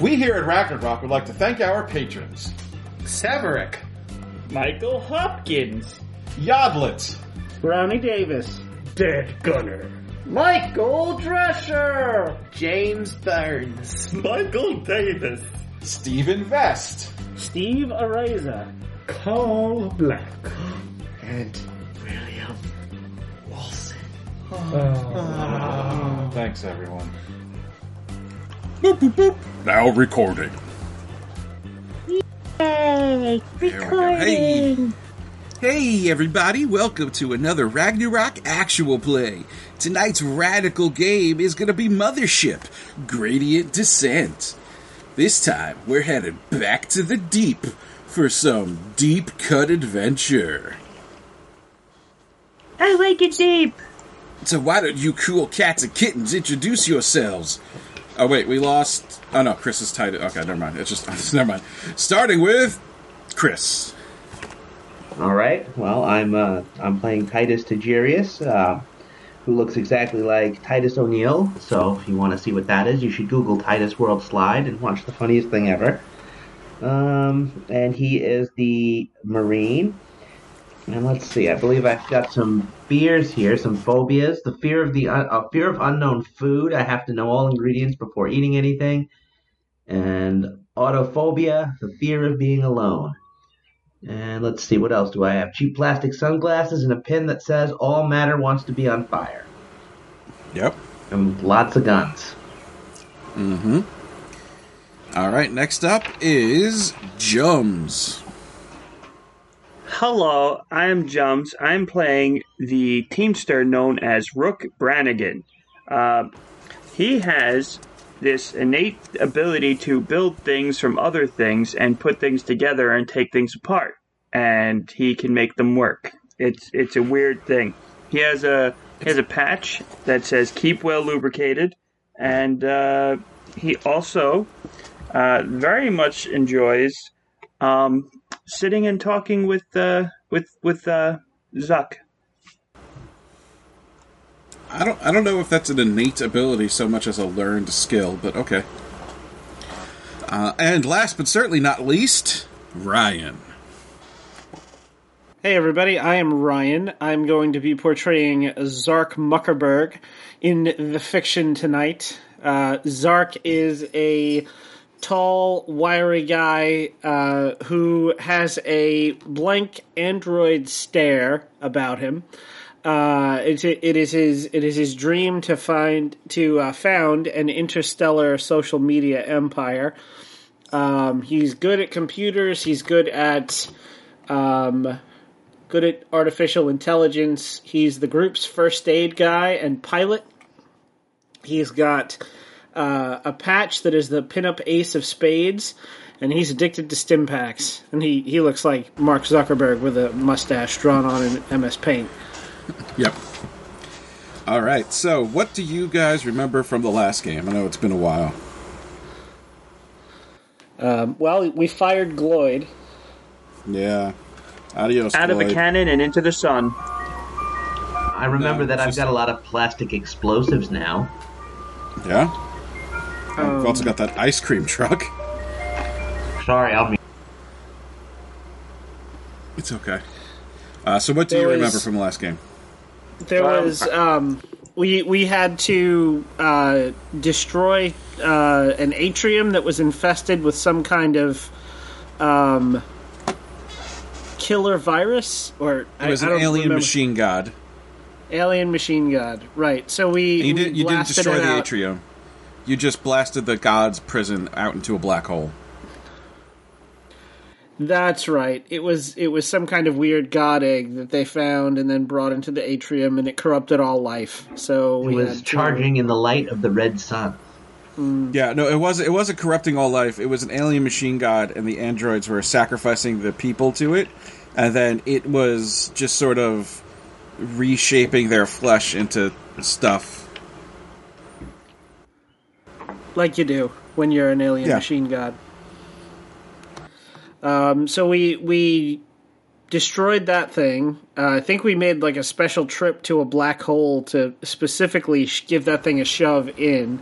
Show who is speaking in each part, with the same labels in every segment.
Speaker 1: We here at Ragnarok would like to thank our patrons.
Speaker 2: Severick.
Speaker 3: Michael Hopkins.
Speaker 1: Yodlet.
Speaker 4: Brownie Davis.
Speaker 2: Dead Gunner.
Speaker 4: Michael Drescher.
Speaker 2: James Burns.
Speaker 3: Michael Davis.
Speaker 1: Stephen Vest.
Speaker 4: Steve Areza.
Speaker 2: Carl Black. And William Wilson.
Speaker 1: Thanks, everyone.
Speaker 5: Now recording.
Speaker 6: Hey,
Speaker 5: we go.
Speaker 6: recording.
Speaker 5: Hey everybody, welcome to another Ragnarok actual play. Tonight's radical game is gonna be Mothership Gradient Descent. This time, we're headed back to the deep for some deep cut adventure.
Speaker 6: I like it deep.
Speaker 5: So why don't you cool cats and kittens introduce yourselves? Oh wait, we lost. Oh no, Chris is tied. Okay, never mind. It's just never mind. Starting with Chris.
Speaker 7: All right. Well, I'm uh, I'm playing Titus Tagirius, uh, who looks exactly like Titus O'Neil. So if you want to see what that is, you should Google Titus Worldslide and watch the funniest thing ever. Um, and he is the Marine. And let's see. I believe I've got some fears here, some phobias. The fear of the uh, fear of unknown food. I have to know all ingredients before eating anything. And autophobia, the fear of being alone. And let's see, what else do I have? Cheap plastic sunglasses and a pin that says all matter wants to be on fire.
Speaker 5: Yep.
Speaker 7: And lots of guns.
Speaker 5: Mm-hmm. All right. Next up is Jums.
Speaker 3: Hello, I'm Jumps. I'm playing the Teamster known as Rook Brannigan. Uh, he has this innate ability to build things from other things and put things together and take things apart, and he can make them work. It's it's a weird thing. He has a he has a patch that says "Keep well lubricated," and uh, he also uh, very much enjoys um, sitting and talking with uh, with with uh, Zuck.
Speaker 5: I don't. I don't know if that's an innate ability so much as a learned skill, but okay. Uh, and last but certainly not least, Ryan.
Speaker 4: Hey everybody, I am Ryan. I'm going to be portraying Zark Muckerberg in the fiction tonight. Uh, Zark is a tall, wiry guy uh, who has a blank android stare about him. Uh, it, it is his it is his dream to find to uh, found an interstellar social media empire. Um, he's good at computers. He's good at um, good at artificial intelligence. He's the group's first aid guy and pilot. He's got uh, a patch that is the pinup ace of spades, and he's addicted to stim packs. And he, he looks like Mark Zuckerberg with a mustache drawn on in MS Paint.
Speaker 5: Yep. All right. So, what do you guys remember from the last game? I know it's been a while.
Speaker 4: Um, well, we fired Gloyd.
Speaker 5: Yeah. Adios.
Speaker 3: Out of a cannon and into the sun.
Speaker 7: I remember
Speaker 5: No,
Speaker 7: that I've
Speaker 5: just-
Speaker 7: got a lot of plastic explosives now.
Speaker 5: Yeah. We've also got that ice cream truck.
Speaker 7: Sorry, I'll be.
Speaker 5: It's okay. Uh, so, what do you
Speaker 4: There was-
Speaker 5: remember from the last game?
Speaker 4: There
Speaker 3: Um,
Speaker 4: was um, we we had to uh, destroy uh, an atrium that was infested with some kind of um, killer virus, or
Speaker 5: It was
Speaker 4: I,
Speaker 5: an
Speaker 4: I don't
Speaker 5: alien
Speaker 4: remember.
Speaker 5: machine god.
Speaker 4: alien machine god. Right. So we
Speaker 5: And you, did, you didn't
Speaker 4: blasted
Speaker 5: destroy the
Speaker 4: out.
Speaker 5: atrium. You just blasted the god's prison out into a black hole.
Speaker 4: That's right. It was it was some kind of weird god egg that they found and then brought into the atrium, and it corrupted all life. So
Speaker 7: It
Speaker 4: we
Speaker 7: was
Speaker 4: had to-
Speaker 7: charging in the light of the red sun. Mm.
Speaker 5: Yeah, no, it was it wasn't corrupting all life. It was an alien machine god, and the androids were sacrificing the people to it, and then it was just sort of reshaping their flesh into stuff.
Speaker 4: Like you do when you're an alien
Speaker 5: Yeah.
Speaker 4: machine god. Um, so we we destroyed that thing. Uh, I think we made like a special trip to a black hole to specifically sh- give that thing a shove in.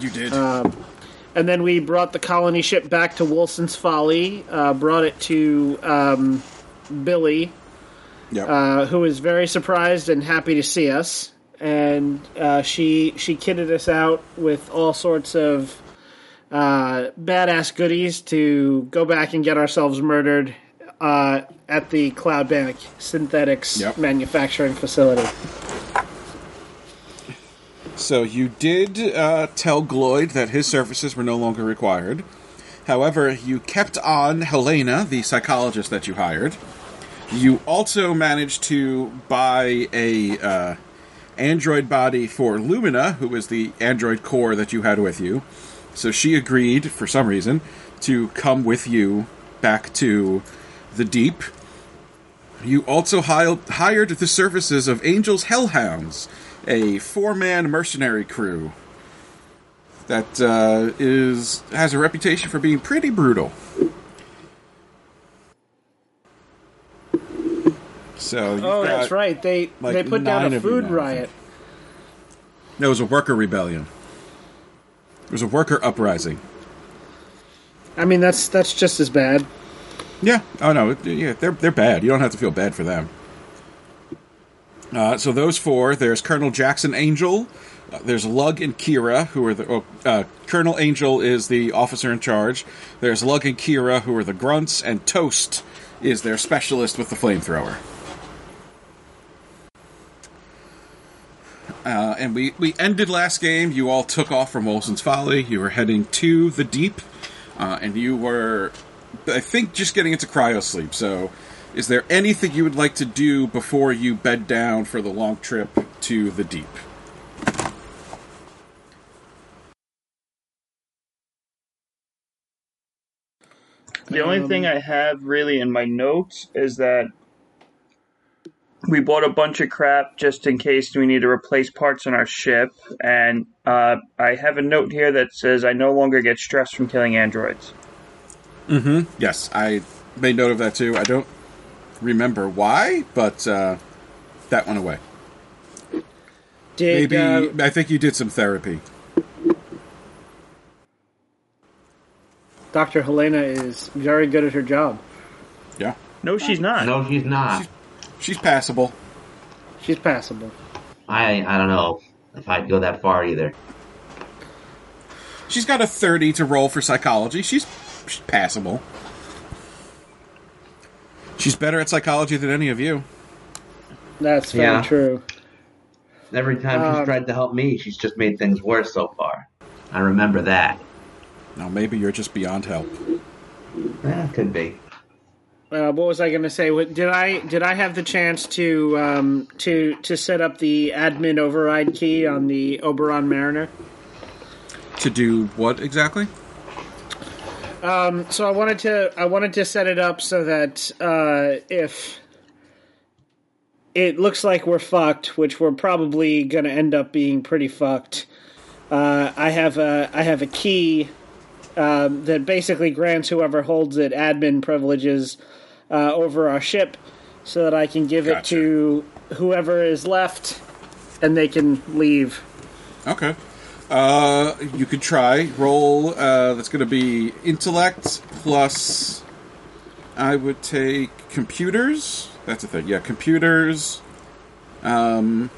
Speaker 5: You did.
Speaker 4: and then we brought the colony ship back to Wilson's Folly. Uh, brought it to um, Billy,
Speaker 5: Yep.
Speaker 4: uh, who was very surprised and happy to see us. And uh, she she kitted us out with all sorts of uh, badass goodies to go back and get ourselves murdered uh, at the Cloud Bank Synthetics
Speaker 5: Yep.
Speaker 4: manufacturing facility.
Speaker 5: So you did uh, tell Gloyd that his services were no longer required. However, you kept on Helena, the psychologist that you hired. You also managed to buy a uh, android body for Lumina, who was the android core that you had with you. So she agreed, for some reason, to come with you back to the deep. You also hi- hired the services of Angels Hellhounds, a four-man mercenary crew that uh, is has a reputation for being pretty brutal. So
Speaker 4: Oh, that's right. They
Speaker 5: like,
Speaker 4: they put down a food riot.
Speaker 5: There was a worker rebellion. There was a worker uprising.
Speaker 4: I mean, that's that's just as bad.
Speaker 5: Yeah. Oh no. Yeah, they're they're bad. You don't have to feel bad for them. Uh, so those four. There's Colonel Jackson Angel. Uh, there's Lug and Kira, who are the oh, uh, Colonel Angel is the officer in charge. There's Lug and Kira, who are the grunts, and Toast is their specialist with the flamethrower. Uh, and we, we ended last game. You all took off from Olson's Folly. You were heading to the deep, uh, and you were, I think, just getting into cryo sleep. So, is there anything you would like to do before you bed down for the long trip to the deep?
Speaker 3: The only thing I have really in my notes is that we bought a bunch of crap just in case we need to replace parts on our ship, and uh, I have a note here that says I no longer get stressed from killing androids. Mm-hmm.
Speaker 5: Yes, I made note of that too. I don't remember why, but uh, that went away.
Speaker 4: Did
Speaker 5: Maybe
Speaker 4: uh,
Speaker 5: I think you did some therapy.
Speaker 4: Dr. Helena is very good at her job.
Speaker 5: Yeah,
Speaker 3: No, she's not.
Speaker 7: No, she's not.
Speaker 5: she's passable.
Speaker 4: She's passable.
Speaker 7: I I don't know if I'd go that far either.
Speaker 5: She's got a thirty to roll for psychology. She's, she's passable. She's better at psychology than any of you.
Speaker 4: That's very
Speaker 7: Yeah.
Speaker 4: true.
Speaker 7: Every time
Speaker 4: Um,
Speaker 7: she's tried to help me, she's just made things worse so far. I remember that.
Speaker 5: Now maybe you're just beyond help.
Speaker 7: Yeah, could be.
Speaker 4: Uh, what was I going to say? What- Did I did I have the chance to um, to to set up the admin override key on the Oberon Mariner?
Speaker 5: To do what exactly?
Speaker 4: So I wanted to I wanted to set it up so that uh, if it looks like we're fucked, which we're probably going to end up being pretty fucked, uh, I have a I have a key um, that basically grants whoever holds it admin privileges uh, over our ship, so that I can give it to whoever is left, and they can leave.
Speaker 5: Okay. Uh, you could try roll. Uh, that's going to be intellect plus. I would take computers. That's a thing. Yeah, computers. Um.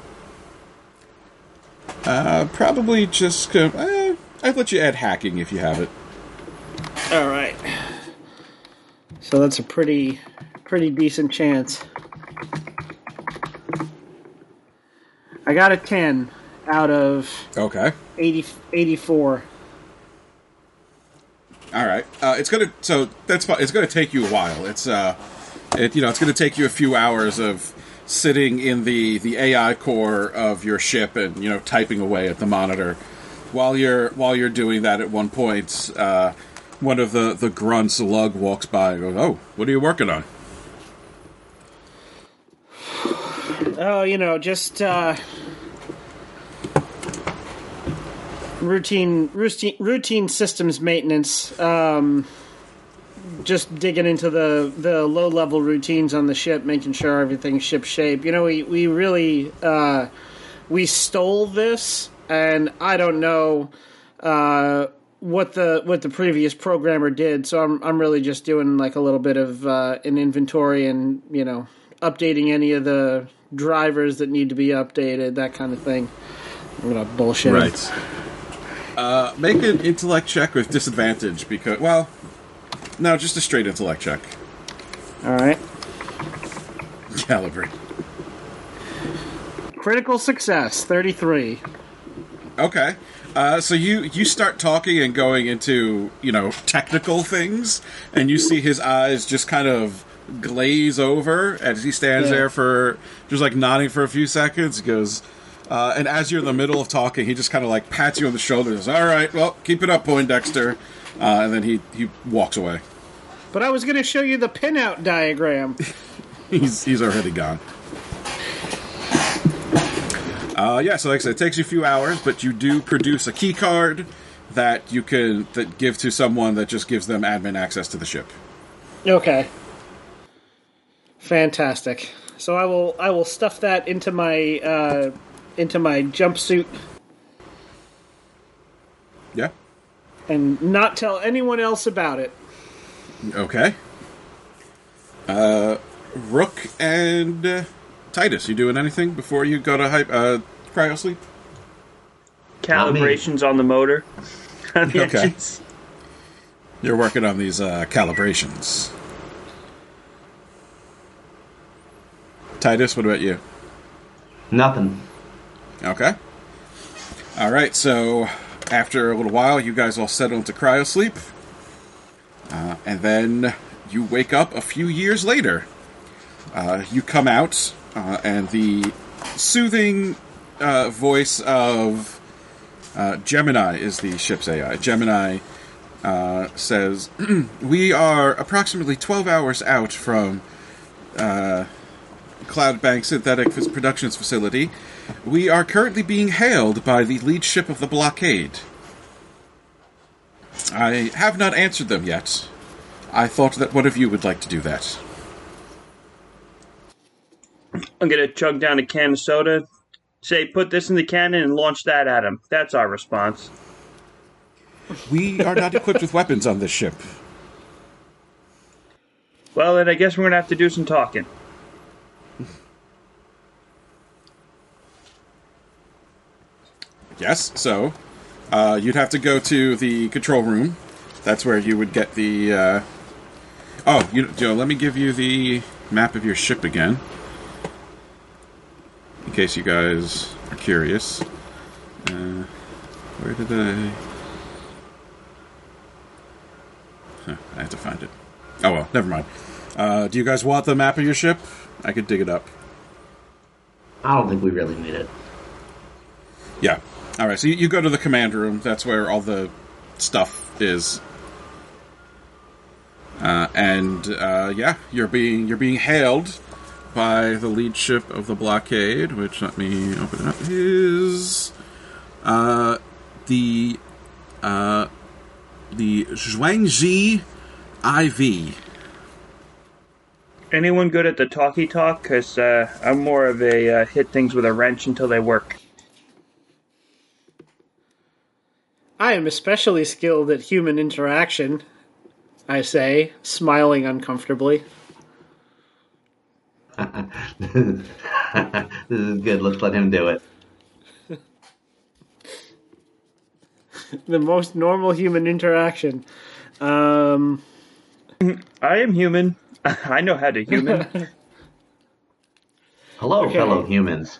Speaker 5: Uh, probably just. Uh, I'd let you add hacking if you have it.
Speaker 4: All right. So that's a pretty pretty decent chance. I got a 10 out of
Speaker 5: Okay.
Speaker 4: 80, 84.
Speaker 5: All right. Uh, it's gonna. So that's. It's gonna take you a while. It's uh, it you know, it's gonna take you a few hours of sitting in the the AI core of your ship and you know typing away at the monitor. While you're while you're doing that, at one point, uh, one of the the grunts, lug, walks by goes, "Oh, what are you working on?"
Speaker 4: Oh, you know, just uh routine routine routine systems maintenance um just digging into the the low level routines on the ship making sure everything's ship shape you know we we really uh we stole this and i don't know uh what the what the previous programmer did. So I'm I'm really just doing like a little bit of uh, an inventory and you know updating any of the drivers that need to be updated, that kind of thing. I'm gonna bullshit.
Speaker 5: Right. Uh, make an intellect check with disadvantage because, well, no, just a straight intellect check.
Speaker 4: All right.
Speaker 5: Calibrate.
Speaker 4: Critical success, thirty three.
Speaker 5: Okay. Uh, so you you start talking and going into you know technical things, and you see his eyes just kind of glaze over as he stands
Speaker 4: Yeah.
Speaker 5: there for just like nodding for a few seconds. He goes, uh, and as you're in the middle of talking, he just kind of like pats you on the shoulder. and Says, "All right, well, keep it up, Poindexter," uh, and then he he walks away.
Speaker 4: But I was going to show you the pinout diagram.
Speaker 5: he's he's already gone. Uh, yeah, so like I said, it takes you a few hours, but you do produce a key card that you can that give to someone that just gives them admin access to the ship.
Speaker 4: Okay. Fantastic. So I will I will stuff that into my uh, into my jumpsuit
Speaker 5: Yeah.
Speaker 4: and not tell anyone else about it.
Speaker 5: Okay. Uh, Rook and uh, Titus, you doing anything before you go to hype, uh, cryo sleep?
Speaker 3: Calibrations on the motor. on the
Speaker 5: Okay.
Speaker 3: engines.
Speaker 5: You're working on these uh, calibrations. Titus, what about you?
Speaker 7: Nothing.
Speaker 5: Okay. All right. So after a little while, you guys all settle into cryo sleep, uh, and then you wake up a few years later. Uh, you come out, uh, and the soothing uh, voice of uh, Gemini is the ship's AI. Gemini uh, says, "We are approximately twelve hours out from." Cloud Bank Synthetic Productions Facility, we are currently being hailed by the lead ship of the blockade. I have not answered them yet. I thought that one of you would like to do that.
Speaker 3: I'm gonna chug down a can of soda. Say, put this in the cannon and launch that at him. That's our response.
Speaker 5: We are not equipped with weapons on this ship.
Speaker 3: Well, then I guess we're gonna have to do some talking.
Speaker 5: Yes, so uh, you'd have to go to the control room. That's where you would get the. Uh... Oh, you, Joe, let me give you the map of your ship again. In case you guys are curious. Uh, where did I. Huh, I have to find it. Oh well, never mind. Uh, do you guys want the map of your ship? I could dig it up.
Speaker 7: I don't think we really need it.
Speaker 5: Yeah. All right. So you, you go to the command room. That's where all the stuff is. Uh, and uh, yeah, you're being you're being hailed by the lead ship of the blockade. Which let me open it up. Is uh, the uh, the Zhuangzi IV.
Speaker 3: Anyone good at the talkie talk? Because uh, I'm more of a uh, hit things with a wrench until they work.
Speaker 4: I am especially skilled at human interaction, I say, smiling uncomfortably.
Speaker 7: this is good. Let's let him do it.
Speaker 4: The most normal human interaction. Um,
Speaker 3: I am human. I know how to human.
Speaker 7: Hello,
Speaker 4: Okay.
Speaker 7: fellow humans.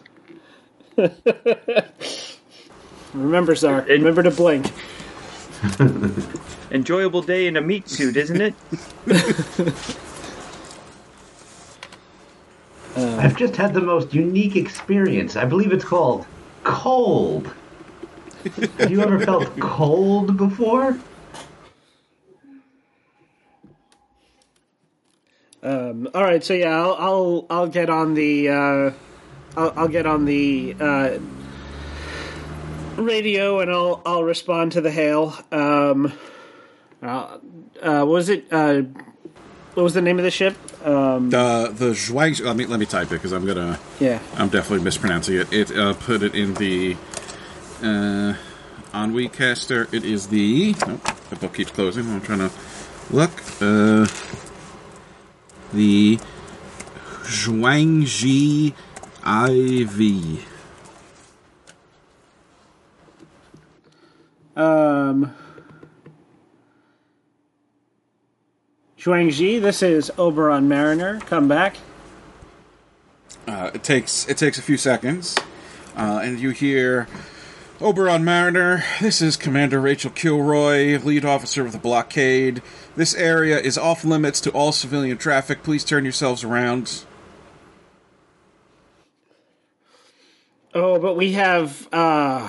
Speaker 4: remember, Zark,
Speaker 3: And-
Speaker 4: remember to blink.
Speaker 3: Enjoyable day in a meat suit, isn't it?
Speaker 7: I've just had the most unique experience. I believe it's called cold. Have you ever felt cold before?
Speaker 4: Um, all right, so yeah, I'll I'll, I'll get on the uh, I'll, I'll get on the uh, radio and I'll I'll respond to the hail. Um, uh, uh, what was it? Uh, what was the name of the ship? Um,
Speaker 5: The the Zhuang. Let me let me type it because I'm gonna.
Speaker 4: yeah,
Speaker 5: I'm definitely mispronouncing it. It uh, put it in the uh, on WeCaster, it is the. Oh, the book keeps closing. I'm trying to look. Uh, the Zhuangji IV.
Speaker 4: Um, Zhuangji, this is Oberon Mariner. Come back.
Speaker 5: Uh, it takes it takes a few seconds, uh, and you hear Oberon Mariner. This is Commander Rachel Kilroy, lead officer of the blockade. This area is off limits to all civilian traffic. Please turn yourselves around.
Speaker 4: Oh, but we have uh,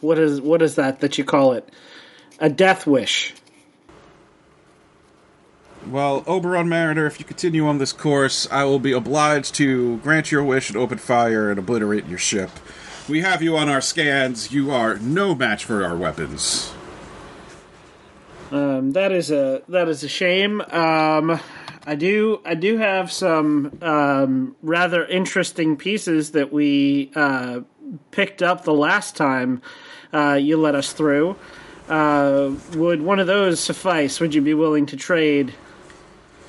Speaker 4: what is what is that that you call it? A death wish.
Speaker 5: Well, Oberon Mariner, if you continue on this course, I will be obliged to grant your wish and open fire and obliterate your ship. We have you on our scans. You are no match for our weapons.
Speaker 4: Um, that is a that is a shame. Um, I do I do have some um, rather interesting pieces that we uh, picked up the last time uh, you let us through. Uh, would one of those suffice? Would you be willing to trade?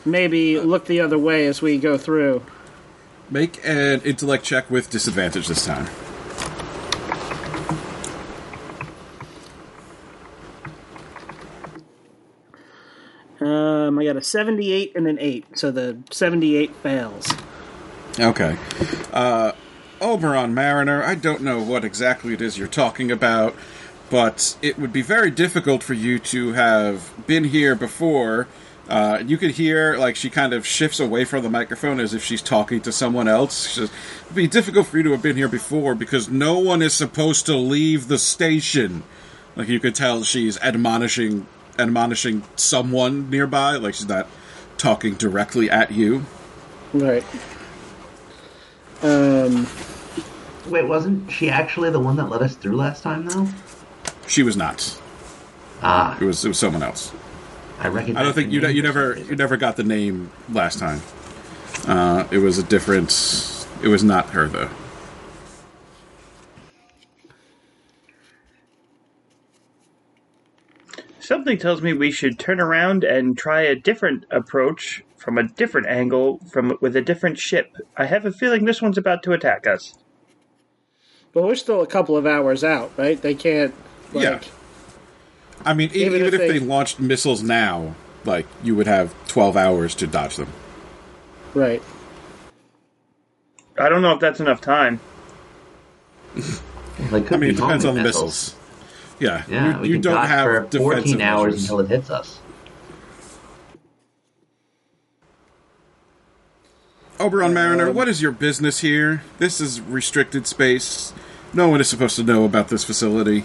Speaker 4: Maybe look the other way as we go through.
Speaker 5: Make an intellect check with disadvantage this time.
Speaker 4: Um, I got a 78 and an 8, so the 78 fails.
Speaker 5: Okay. Uh, Oberon Mariner, I don't know what exactly it is you're talking about, but it would be very difficult for you to have been here before. Uh, you could hear, like, she kind of shifts away from the microphone as if she's talking to someone else. She says, It'd be difficult for you to have been here before because no one is supposed to leave the station. Like, you could tell she's admonishing admonishing someone nearby. Like, she's not talking directly at you.
Speaker 4: Right. Um,
Speaker 7: Wait, wasn't she actually the one that let us through last time, though?
Speaker 5: She was not.
Speaker 7: Ah,
Speaker 5: It was it was someone else.
Speaker 7: I recognize.
Speaker 5: I don't think you
Speaker 7: name.
Speaker 5: you never you never got the name last time. Uh, it was a different. It was not her though.
Speaker 3: Something tells me we should turn around and try a different approach from a different angle from with a different ship. I have a feeling this one's about to attack us.
Speaker 4: but we're still a couple of hours out, right? They can't. Like,
Speaker 5: Yeah. I mean, e- even,
Speaker 4: Even
Speaker 5: if,
Speaker 4: if
Speaker 5: they,
Speaker 4: they-
Speaker 5: launched missiles now, like you would have twelve hours to dodge them.
Speaker 4: Right.
Speaker 3: I don't know if that's enough time.
Speaker 7: Like,
Speaker 5: I mean, it depends on the missiles. Yeah,
Speaker 7: Yeah,
Speaker 5: you,
Speaker 7: we
Speaker 5: you
Speaker 7: can
Speaker 5: don't
Speaker 7: dodge
Speaker 5: have
Speaker 7: for
Speaker 5: defensive
Speaker 7: 14 hours
Speaker 5: measures.
Speaker 7: until it hits us.
Speaker 5: Oberon Mariner, what is your business here? This is restricted space. No one is supposed to know about this facility.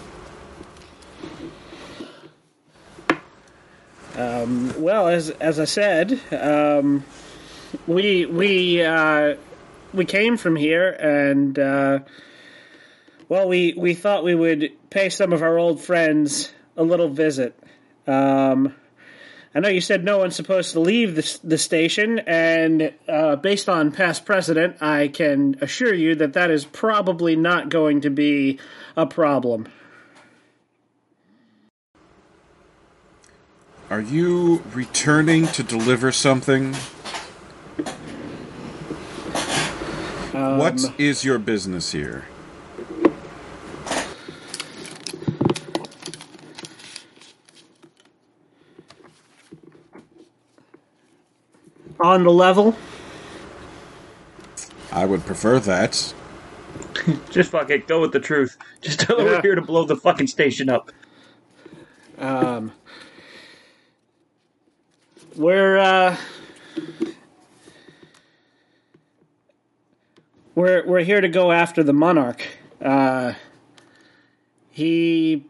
Speaker 4: Well, as as I said, um, we we uh, we came from here, and uh, well, we we thought we would pay some of our old friends a little visit. Um, I know you said no one's supposed to leave the, the station, and uh, based on past precedent, I can assure you that that is probably not going to be a problem.
Speaker 5: Are you returning to deliver something? what is your business here?
Speaker 4: On the level,
Speaker 5: I would prefer that.
Speaker 3: Just fuck it, go with the truth. Just tell them
Speaker 4: Yeah.
Speaker 3: we're here to blow the fucking station up.
Speaker 4: Um, we're uh, we're we're here to go after the monarch. Uh, he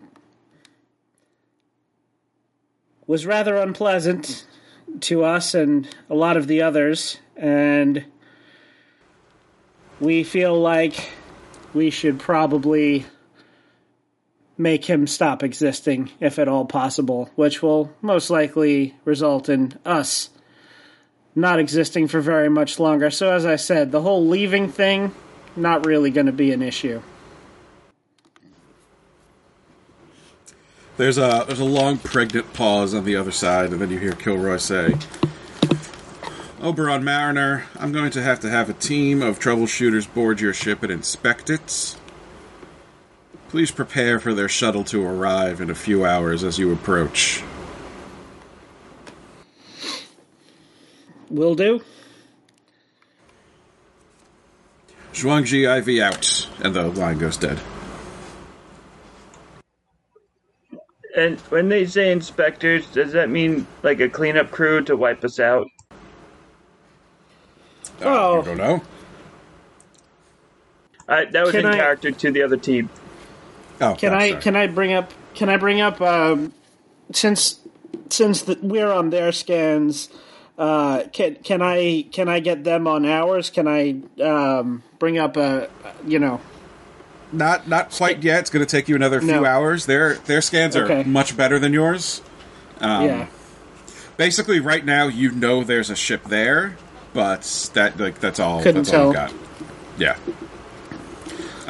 Speaker 4: was rather unpleasant to us and a lot of the others, and we feel like we should probably make him stop existing, if at all possible, which will most likely result in us not existing for very much longer. So, as I said, the whole leaving thing, not really going to be an issue.
Speaker 5: There's a there's a long pregnant pause on the other side, and then you hear Kilroy say, "Oberon Mariner, I'm going to have to have a team of troubleshooters board your ship and inspect it. Please prepare for their shuttle to arrive in a few hours as you approach."
Speaker 4: Will do.
Speaker 5: Zhuangji IV out, and the line goes dead.
Speaker 3: And when they say inspectors, does that mean like a cleanup crew to wipe us out?
Speaker 4: Uh, oh.
Speaker 5: I don't know.
Speaker 3: I, that was
Speaker 4: Can
Speaker 3: in
Speaker 4: I-
Speaker 3: character to the other team.
Speaker 5: Oh,
Speaker 4: Can
Speaker 5: no,
Speaker 4: I
Speaker 5: sorry.
Speaker 4: can I bring up can I bring up um, since since the, we're on their scans uh, can can I can I get them on ours? Can I um, bring up a you know
Speaker 5: Not not quite yet. It's going to take you another few
Speaker 4: No.
Speaker 5: hours. Their their scans are
Speaker 4: Okay.
Speaker 5: much better than yours. Um,
Speaker 4: yeah
Speaker 5: Basically, right now you know there's a ship there, but that like that's all.
Speaker 4: Couldn't
Speaker 5: that's all
Speaker 4: tell.
Speaker 5: got. Yeah.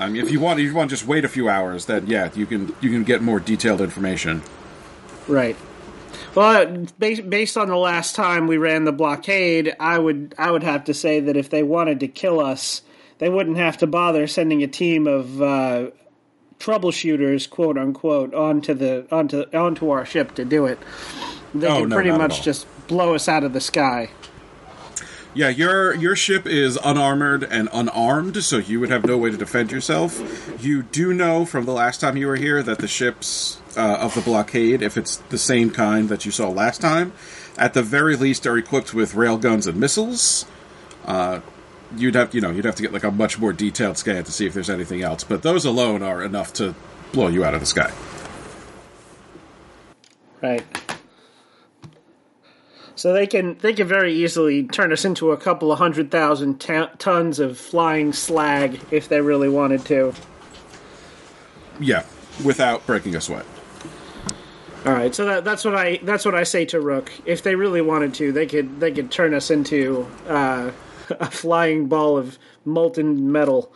Speaker 5: Um, if you want, if you want to just wait a few hours, then yeah, you can you can get more detailed information.
Speaker 4: right. Well, based, based on the last time we ran the blockade, I would I would have to say that if they wanted to kill us, they wouldn't have to bother sending a team of uh, troubleshooters, quote unquote, onto the onto onto our ship to do it. They
Speaker 5: Oh,
Speaker 4: could
Speaker 5: no,
Speaker 4: pretty much just blow us out of the sky.
Speaker 5: Yeah, your your ship is unarmored and unarmed, so you would have no way to defend yourself. You do know from the last time you were here that the ships uh, of the blockade, if it's the same kind that you saw last time, at the very least are equipped with railguns and missiles. Uh, you'd have you know you'd have to get like a much more detailed scan to see if there's anything else, but those alone are enough to blow you out of the sky.
Speaker 4: Right. So they can they can very easily turn us into a couple of hundred thousand ta- tons of flying slag if they really wanted to.
Speaker 5: Yeah, without breaking a sweat.
Speaker 4: All right, so that, that's what I that's what I say to Rook. If they really wanted to, they could they could turn us into uh, a flying ball of molten metal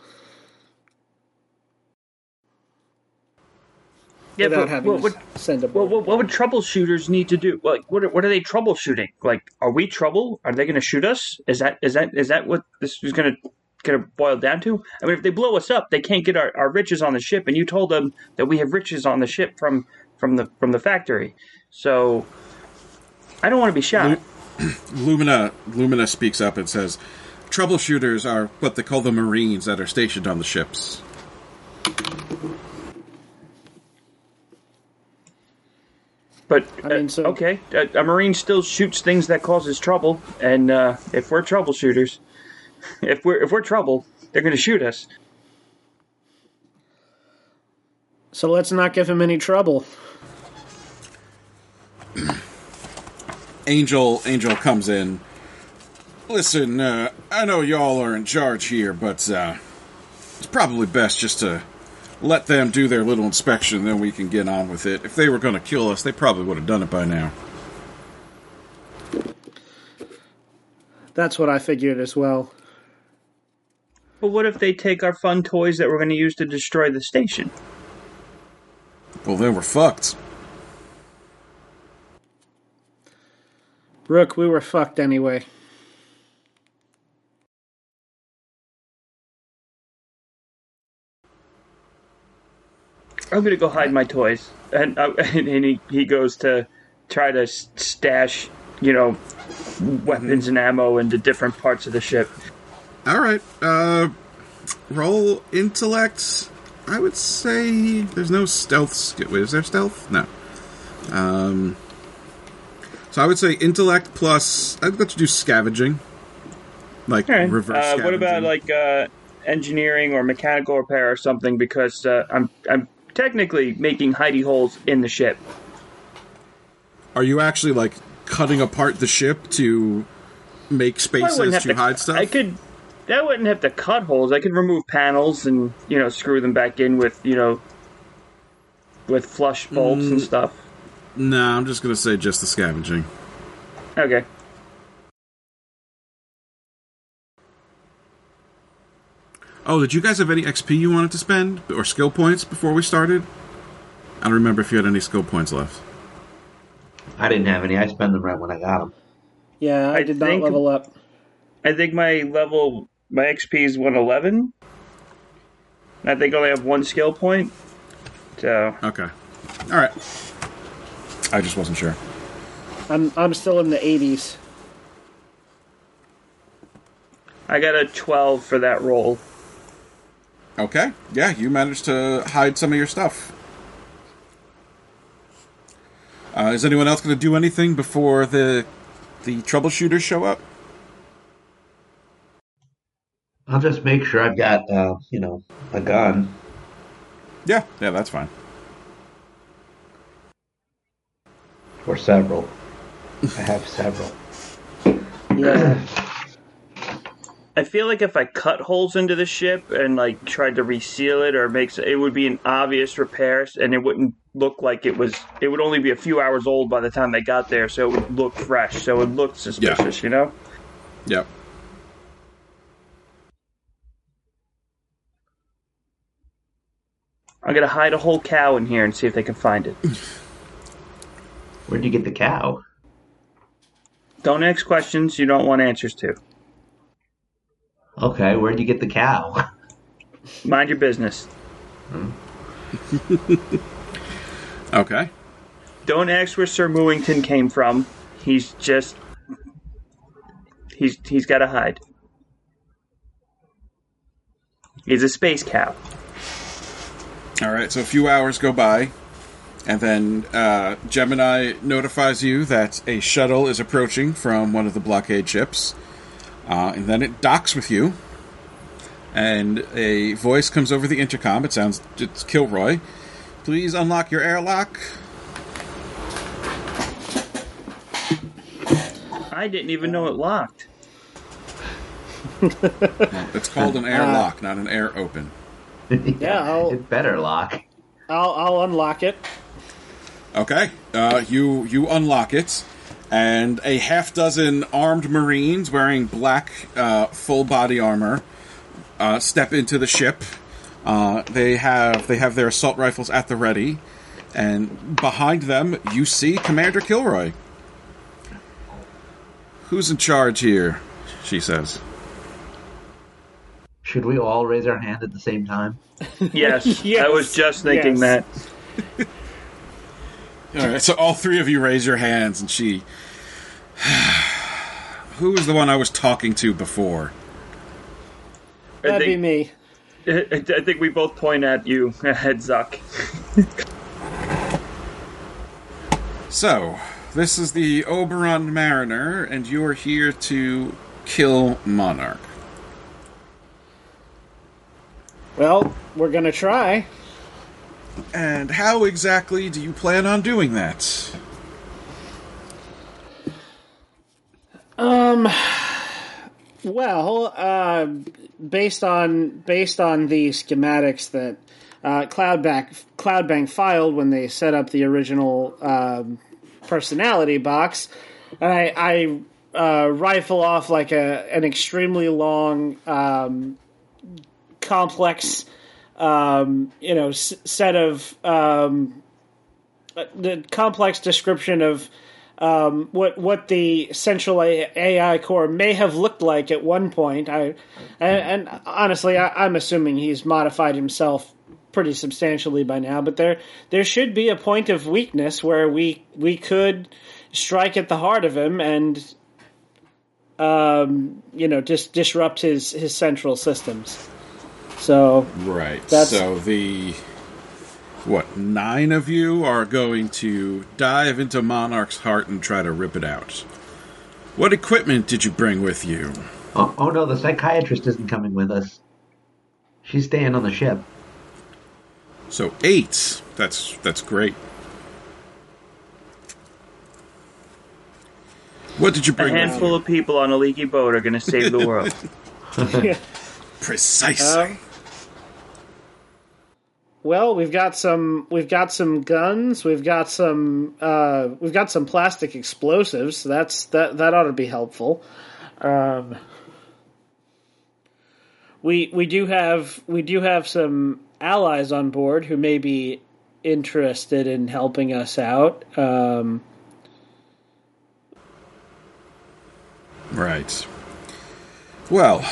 Speaker 3: Yeah,
Speaker 4: without
Speaker 3: but
Speaker 4: having
Speaker 3: what, what,
Speaker 4: to send a
Speaker 3: what,
Speaker 4: ball.
Speaker 3: what, what would troubleshooters need to do? Like, what are, what are they troubleshooting? Like, are we trouble? Are they going to shoot us? Is that is that is that what this is going to going to boil down to? I mean, if they blow us up, they can't get our, our riches on the ship, and you told them that we have riches on the ship from from the from the factory. So, I don't want to be shot.
Speaker 5: Lumina Lumina speaks up and says, "Troubleshooters are what they call the Marines that are stationed on the ships.
Speaker 3: But
Speaker 4: I mean,
Speaker 3: uh,
Speaker 4: so-
Speaker 3: okay, a, a marine still shoots things that causes trouble, and uh, if we're troubleshooters, if we're if we're trouble, they're going to shoot us.
Speaker 4: So let's not give him any trouble.
Speaker 5: Angel Angel comes in. Listen, uh, I know y'all are in charge here, but uh, it's probably best just to let them do their little inspection, then we can get on with it. If they were going to kill us, they probably would have done it by now."
Speaker 4: That's what I figured as well.
Speaker 3: But what if they take our fun toys that we're going to use to destroy the station?
Speaker 5: Well, then we're fucked.
Speaker 4: Rook, we were fucked anyway.
Speaker 3: I'm to go hide my toys, and uh, and he he goes to try to stash, you know, weapons and ammo into different parts of the ship.
Speaker 5: All right. Uh, roll intellect. I would say there's no stealth skill. Wait, is there stealth? No. Um. So I would say intellect plus. I'd let you do scavenging. Like reverse.
Speaker 3: Uh, what about like uh, engineering or mechanical repair or something? Because uh, I'm I'm technically making hidey holes in the ship.
Speaker 5: Are you actually like cutting apart the ship to make spaces to,
Speaker 3: to
Speaker 5: hide stuff?
Speaker 3: I could. I wouldn't have to cut holes. I could remove panels and you know screw them back in with you know with flush bolts
Speaker 5: Mm.
Speaker 3: and stuff.
Speaker 5: No, I'm just gonna say just the scavenging.
Speaker 3: Okay.
Speaker 5: Oh, did you guys have any XP you wanted to spend or skill points before we started? I don't remember if you had any skill points left.
Speaker 7: I didn't have any. I spent them right when I got them.
Speaker 4: Yeah, I,
Speaker 3: I
Speaker 4: did not
Speaker 3: think-
Speaker 4: level up.
Speaker 3: I think my level, my XP is 111. I think I only have one skill point. So,
Speaker 5: Okay. All right. I just wasn't sure.
Speaker 4: I'm I'm still in the 80s.
Speaker 3: I got a 12 for that roll.
Speaker 5: Okay. Yeah, you managed to hide some of your stuff. Uh, is anyone else going to do anything before the the troubleshooters show up?
Speaker 7: I'll just make sure I've got, uh, you know, a gun.
Speaker 5: Yeah, yeah, that's fine.
Speaker 7: Or several. I have several.
Speaker 4: Yeah.
Speaker 3: I feel like if I cut holes into the ship and like tried to reseal it or makes it would be an obvious repair and it wouldn't look like it was it would only be a few hours old by the time they got there so it would look fresh so it would look suspicious you know
Speaker 5: Yep.
Speaker 3: i'm gonna hide a whole cow in here and see if they can find it
Speaker 7: Where'd you get the cow?
Speaker 3: don't ask questions you don't want answers to
Speaker 7: Okay, where'd you get the cow?
Speaker 3: mind your business
Speaker 5: Okay.
Speaker 3: don't ask where sir mooington came from he's just he's he's gotta hide he's a space cow
Speaker 5: All right. So a few hours go by, and then uh, Gemini notifies you that a shuttle is approaching from one of the blockade ships, uh, and then it docks with you. And a voice comes over the intercom. It sounds it's Kilroy. Please unlock your airlock.
Speaker 3: I didn't even know it locked.
Speaker 5: It's called an airlock, not an air open.
Speaker 7: yeah,
Speaker 4: I'll-
Speaker 7: it better lock.
Speaker 4: I'll I'll unlock it.
Speaker 5: Okay, uh, you you unlock it, and a half dozen armed Marines wearing black uh, full body armor uh, step into the ship. Uh, they have they have their assault rifles at the ready, and behind them you see Commander Kilroy. Who's in charge here? She says.
Speaker 7: Should we all raise our hand at the same time?
Speaker 3: Yes,
Speaker 4: Yes,
Speaker 3: I was just thinking
Speaker 4: yes.
Speaker 3: that.
Speaker 5: All right, so all three of you raise your hands, and she. Who was the one I was talking to before?
Speaker 3: I
Speaker 4: That'd be
Speaker 3: think,
Speaker 4: me.
Speaker 3: I I think we both point at you, at Zuck.
Speaker 5: So, this is the Oberon Mariner, and you're here to kill Monarch.
Speaker 4: Well, we're gonna try.
Speaker 5: And how exactly do you plan on doing that? Um.
Speaker 4: Well, uh, based on based on the schematics that uh, Cloudbank Cloudbank filed when they set up the original um, personality box, I, I uh, rifle off like a an extremely long, um, complex, um, you know, s- set of um, the complex description of um, what what the central AI core may have looked like at one point. I and, and honestly, I, I'm assuming he's modified himself pretty substantially by now. But there there should be a point of weakness where we we could strike at the heart of him and um, you know just disrupt his his central systems. So
Speaker 5: Right.
Speaker 4: That's-
Speaker 5: So the what nine of you are going to dive into Monarch's heart and try to rip it out. What equipment did you bring with you?
Speaker 7: Oh, oh no, the psychiatrist isn't coming with us. She's staying on the ship.
Speaker 5: So eight. That's that's great. What did you
Speaker 3: A
Speaker 5: bring? with
Speaker 3: handful
Speaker 5: you?
Speaker 3: of people on a leaky boat are going to save the world.
Speaker 5: precisely.
Speaker 4: Um, Well, we've got some we've got some guns, we've got some uh, we've got some plastic explosives. That's that that ought to be helpful. Um, we we do have we do have some allies on board who may be interested in helping us out. Um,
Speaker 5: Right. Well,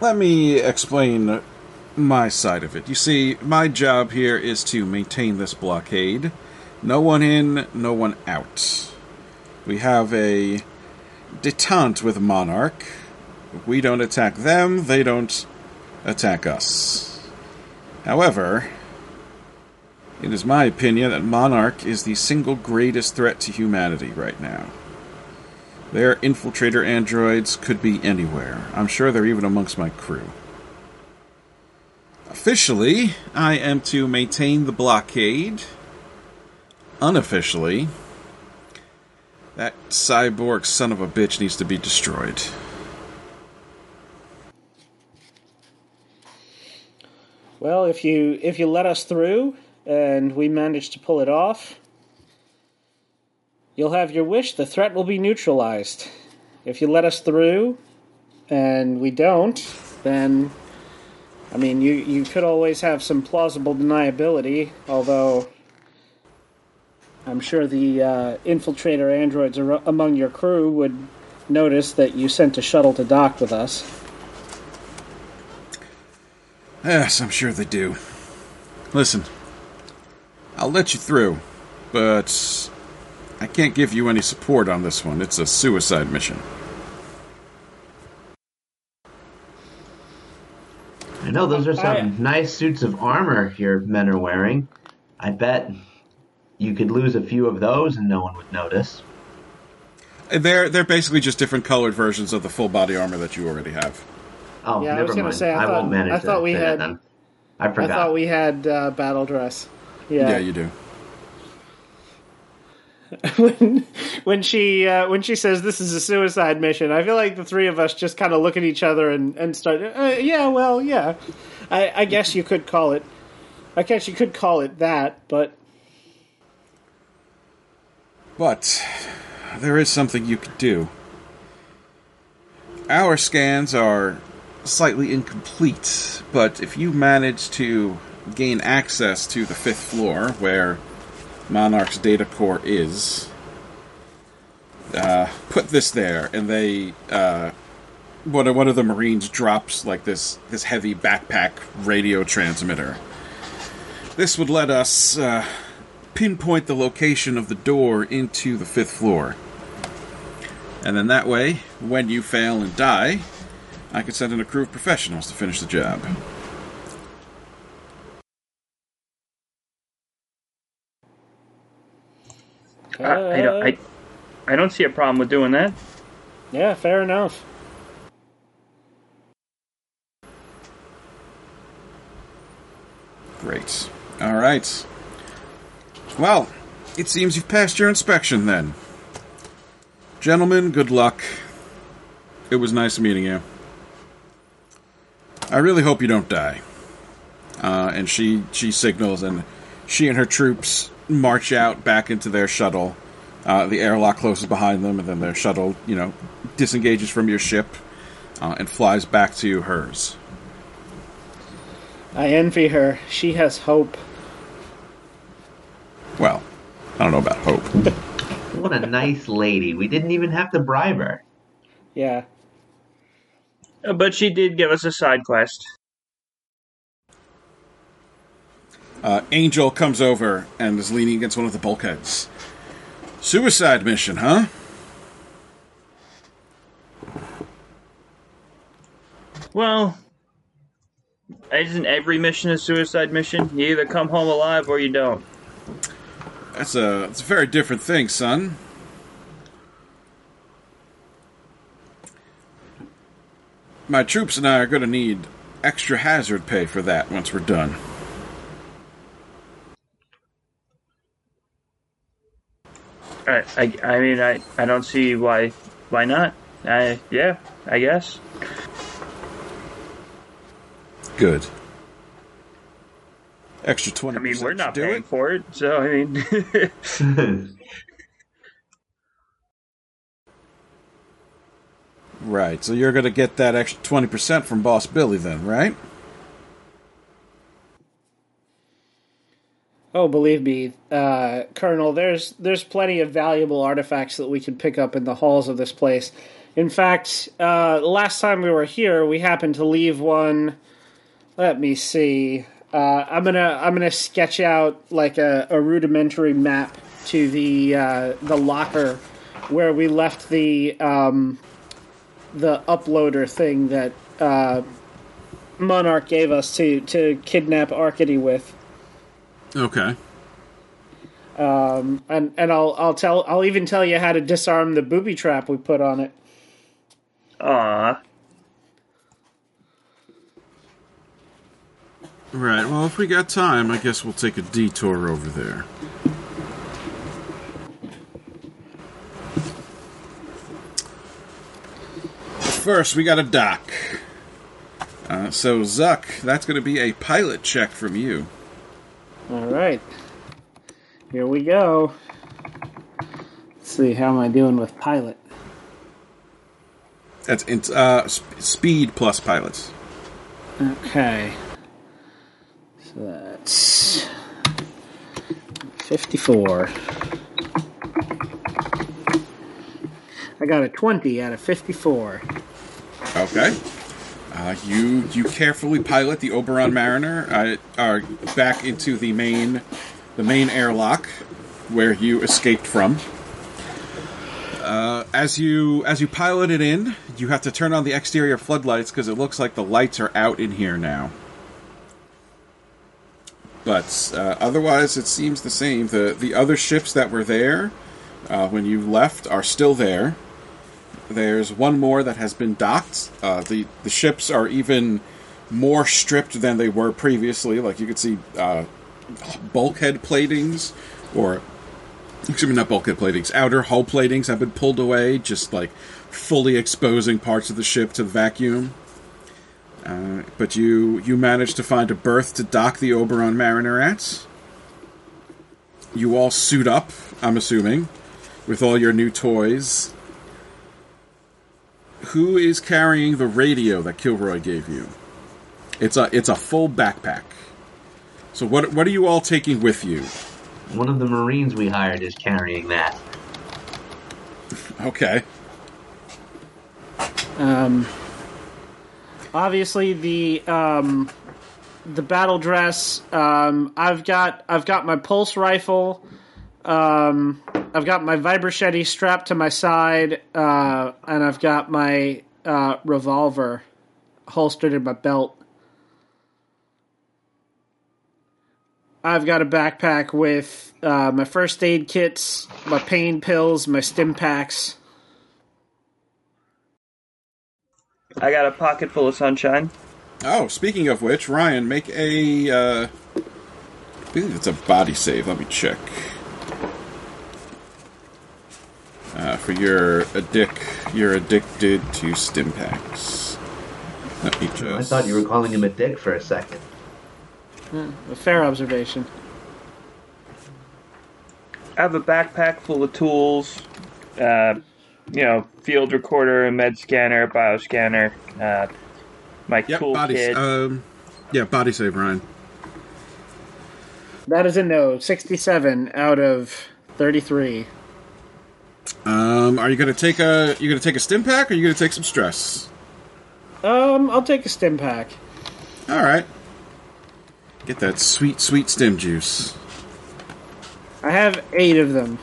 Speaker 5: let me explain my side of it. You see, my job here is to maintain this blockade. No one in, no one out. We have a detente with Monarch. We don't attack them, they don't attack us. However, it is my opinion that Monarch is the single greatest threat to humanity right now. Their infiltrator androids could be anywhere. I'm sure they're even amongst my crew. Officially, I am to maintain the blockade. Unofficially, that cyborg son of a bitch needs to be destroyed.
Speaker 4: well, if you if you let us through and we manage to pull it off, you'll have your wish. The threat will be neutralized. If you let us through and we don't, then I mean, you you could always have some plausible deniability, although I'm sure the uh, infiltrator androids among your crew would notice that you sent a shuttle to dock with us.
Speaker 5: Yes, I'm sure they do. Listen, I'll let you through, but I can't give you any support on this one. It's a suicide mission.
Speaker 7: I know those are some
Speaker 4: I-
Speaker 7: nice suits of armor your men are wearing. I bet you could lose a few of those and no one would notice.
Speaker 5: They're they're basically just different colored versions of the full body armor that you already have.
Speaker 7: Oh,
Speaker 4: Yeah, I was gonna say, I
Speaker 7: I,
Speaker 4: thought-
Speaker 7: won't manage
Speaker 4: I
Speaker 7: to
Speaker 4: thought we had-
Speaker 7: then. I
Speaker 4: I thought we had uh, battle dress.
Speaker 5: Yeah,
Speaker 4: Yeah.
Speaker 5: you do.
Speaker 4: when when she uh, when she says this is a suicide mission, I feel like the three of us just kind of look at each other and and start. Uh, yeah, well, yeah. I, I guess you could call it. I guess you could call it that, but
Speaker 5: But there is something you could do. Our scans are slightly incomplete, but if you manage to gain access to the fifth floor where Monarch's data core is, uh, put this there, and they uh, one of one of the Marines drops like this this heavy backpack radio transmitter. This would let us uh, pinpoint the location of the door into the fifth floor. And then that way, when you fail and die, I could send in a crew of professionals to finish the job.
Speaker 3: I, I don't. I, I don't see a problem with doing that.
Speaker 4: yeah, fair enough.
Speaker 5: Great. All right. Well, it seems you've passed your inspection then. Gentlemen, good luck. It was nice meeting you. I really hope you don't die. Uh, and she she signals, and she and her troops march out back into their shuttle. Uh, the airlock closes behind them, and then their shuttle, you know, disengages from your ship uh, and flies back to hers.
Speaker 4: I envy her. She has hope.
Speaker 5: Well, I don't know about hope.
Speaker 7: What a nice lady. We didn't even have to bribe her.
Speaker 4: Yeah.
Speaker 3: Uh, But she did give us a side quest.
Speaker 5: Uh, Angel comes over and is leaning against one of the bulkheads. Suicide mission, huh?
Speaker 3: Well, isn't every mission a suicide mission? You either come home alive or you don't.
Speaker 5: That's a that's a very different thing, son. My troops and I are going to need extra hazard pay for that once we're done.
Speaker 3: I, I, I mean, I, I don't see why, why not. I, yeah, I guess.
Speaker 5: Good. Extra twenty.
Speaker 3: I mean, we're not paying
Speaker 5: it.
Speaker 3: for it, so I mean,
Speaker 5: Right. So you're going to get that extra twenty percent from Boss Billy, then, right?
Speaker 4: Oh, believe me, uh, Colonel, there's there's plenty of valuable artifacts that we can pick up in the halls of this place. In fact, uh, last time we were here, we happened to leave one. Let me see. Uh, I'm gonna I'm gonna sketch out like a, a rudimentary map to the uh, the locker where we left the um, the uploader thing that uh, Monarch gave us to to kidnap Arcady with.
Speaker 5: Okay.
Speaker 4: Um, and and I'll I'll tell I'll even tell you how to disarm the booby trap we put on it.
Speaker 3: Aw.
Speaker 5: Right. Well, if we got time, I guess we'll take a detour over there. First, we got a dock. Uh, so, Zuck, that's going to be a pilot check from you.
Speaker 4: All right, here we go. Let's see how am I doing with pilot.
Speaker 5: That's in, uh, sp- speed plus pilots.
Speaker 4: Okay, so that's fifty-four. I got a twenty out of fifty-four.
Speaker 5: Okay. Uh, you you carefully pilot the Oberon Mariner uh, uh, back into the main the main airlock where you escaped from. Uh, as you as you pilot it in, you have to turn on the exterior floodlights because it looks like the lights are out in here now. But uh, otherwise, it seems the same. the The other ships that were there uh, when you left are still there. There's one more that has been docked. Uh, the the ships are even more stripped than they were previously. Like you could see uh, bulkhead platings, or excuse me, not bulkhead platings. Outer hull platings have been pulled away, just like fully exposing parts of the ship to the vacuum. Uh, but you you managed to find a berth to dock the Oberon Mariner at. You all suit up, I'm assuming, with all your new toys who is carrying the radio that Kilroy gave you? It's a it's a full backpack. So what what are you all taking with you?
Speaker 7: One of the Marines we hired is carrying that.
Speaker 5: Okay.
Speaker 4: Um, obviously the um, the battle dress. Um, I've got I've got my pulse rifle. Um, I've got my vibrochetti strapped to my side, uh, and I've got my uh, revolver holstered in my belt. I've got a backpack with uh, my first aid kits, my pain pills, my stim packs.
Speaker 3: I got a pocket full of sunshine.
Speaker 5: Oh, speaking of which, Ryan, make a. Uh, I think it's a body save. Let me check. Uh, for your addic, you're addicted to stim packs. Let me just.
Speaker 7: I thought you were calling him a dick for a second.
Speaker 4: A fair observation.
Speaker 3: I have a backpack full of tools. Uh, you know, field recorder, med scanner, bioscanner. Uh, my
Speaker 5: Yep,
Speaker 3: toolkit.
Speaker 5: body. Um, yeah, body save, Ryan.
Speaker 4: That is a no. 67 out of 33.
Speaker 5: Um, are you gonna take a? You gonna take a stim pack, or are you gonna take some stress?
Speaker 4: Um, I'll take a stim pack.
Speaker 5: All right. Get that sweet, sweet stem juice.
Speaker 4: I have eight of them.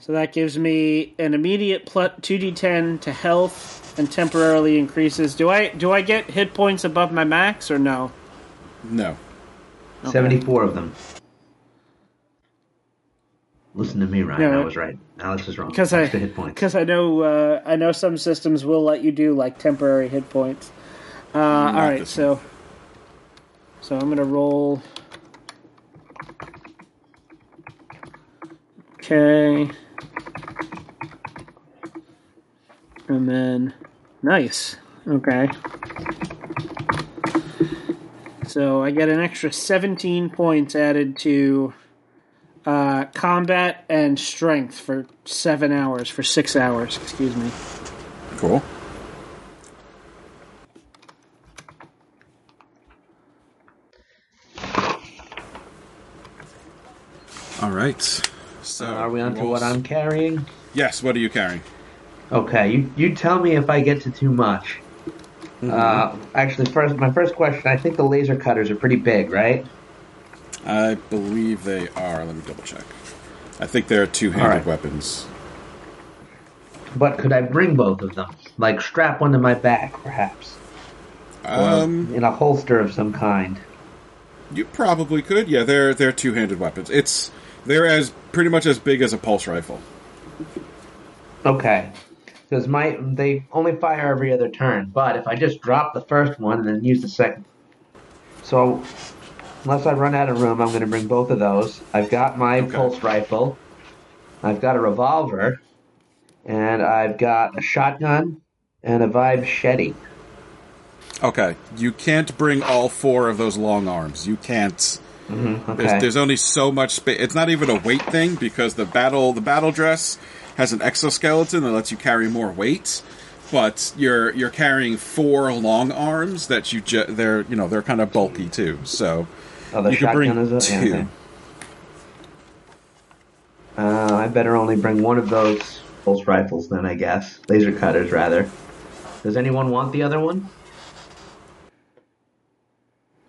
Speaker 4: So that gives me an immediate plus 2d10 to health and temporarily increases. Do I do I get hit points above my max or no?
Speaker 5: No.
Speaker 7: 74 of them. Listen to me, Ryan.
Speaker 4: No,
Speaker 7: I was right. Alex is wrong.
Speaker 4: Because I
Speaker 7: hit points.
Speaker 4: because I know uh, I know some systems will let you do like temporary hit points. Uh, all right, so so I'm gonna roll. Okay, and then nice. Okay, so I get an extra 17 points added to uh, combat and strength for seven hours, for six hours, excuse me.
Speaker 5: Cool. All right. So,
Speaker 7: are we on to what I'm carrying?
Speaker 5: Yes, what are you carrying?
Speaker 7: Okay, you, you tell me if I get to too much. Mm-hmm. Uh, actually, first, my first question I think the laser cutters are pretty big, right?
Speaker 5: I believe they are. Let me double check. I think they're two-handed
Speaker 7: All right.
Speaker 5: weapons.
Speaker 7: But could I bring both of them? Like strap one to my back, perhaps,
Speaker 5: Um,
Speaker 7: in a holster of some kind.
Speaker 5: you probably could. Yeah, they're they're two-handed weapons. It's they're as pretty much as big as a pulse rifle.
Speaker 7: Okay. Because my they only fire every other turn, but if I just drop the first one and then use the second, so unless I run out of room, I'm going to bring both of those. I've got my
Speaker 5: Okay.
Speaker 7: pulse rifle, I've got a revolver, and I've got a shotgun and a vibechete.
Speaker 5: Okay, you can't bring all four of those long arms. You can't. Mm-hmm.
Speaker 7: Okay.
Speaker 5: There's, there's only so much space. It's not even a weight thing because the battle the battle dress has an exoskeleton that lets you carry more weight. But you're you're carrying four long arms that you ju- they're you know they're kind of bulky too. So
Speaker 7: oh, the
Speaker 5: you can bring
Speaker 7: shotgun is a, yeah, okay. Uh, I better only bring one of those pulse rifles then, I guess. Laser cutters, rather. Does anyone want the other one?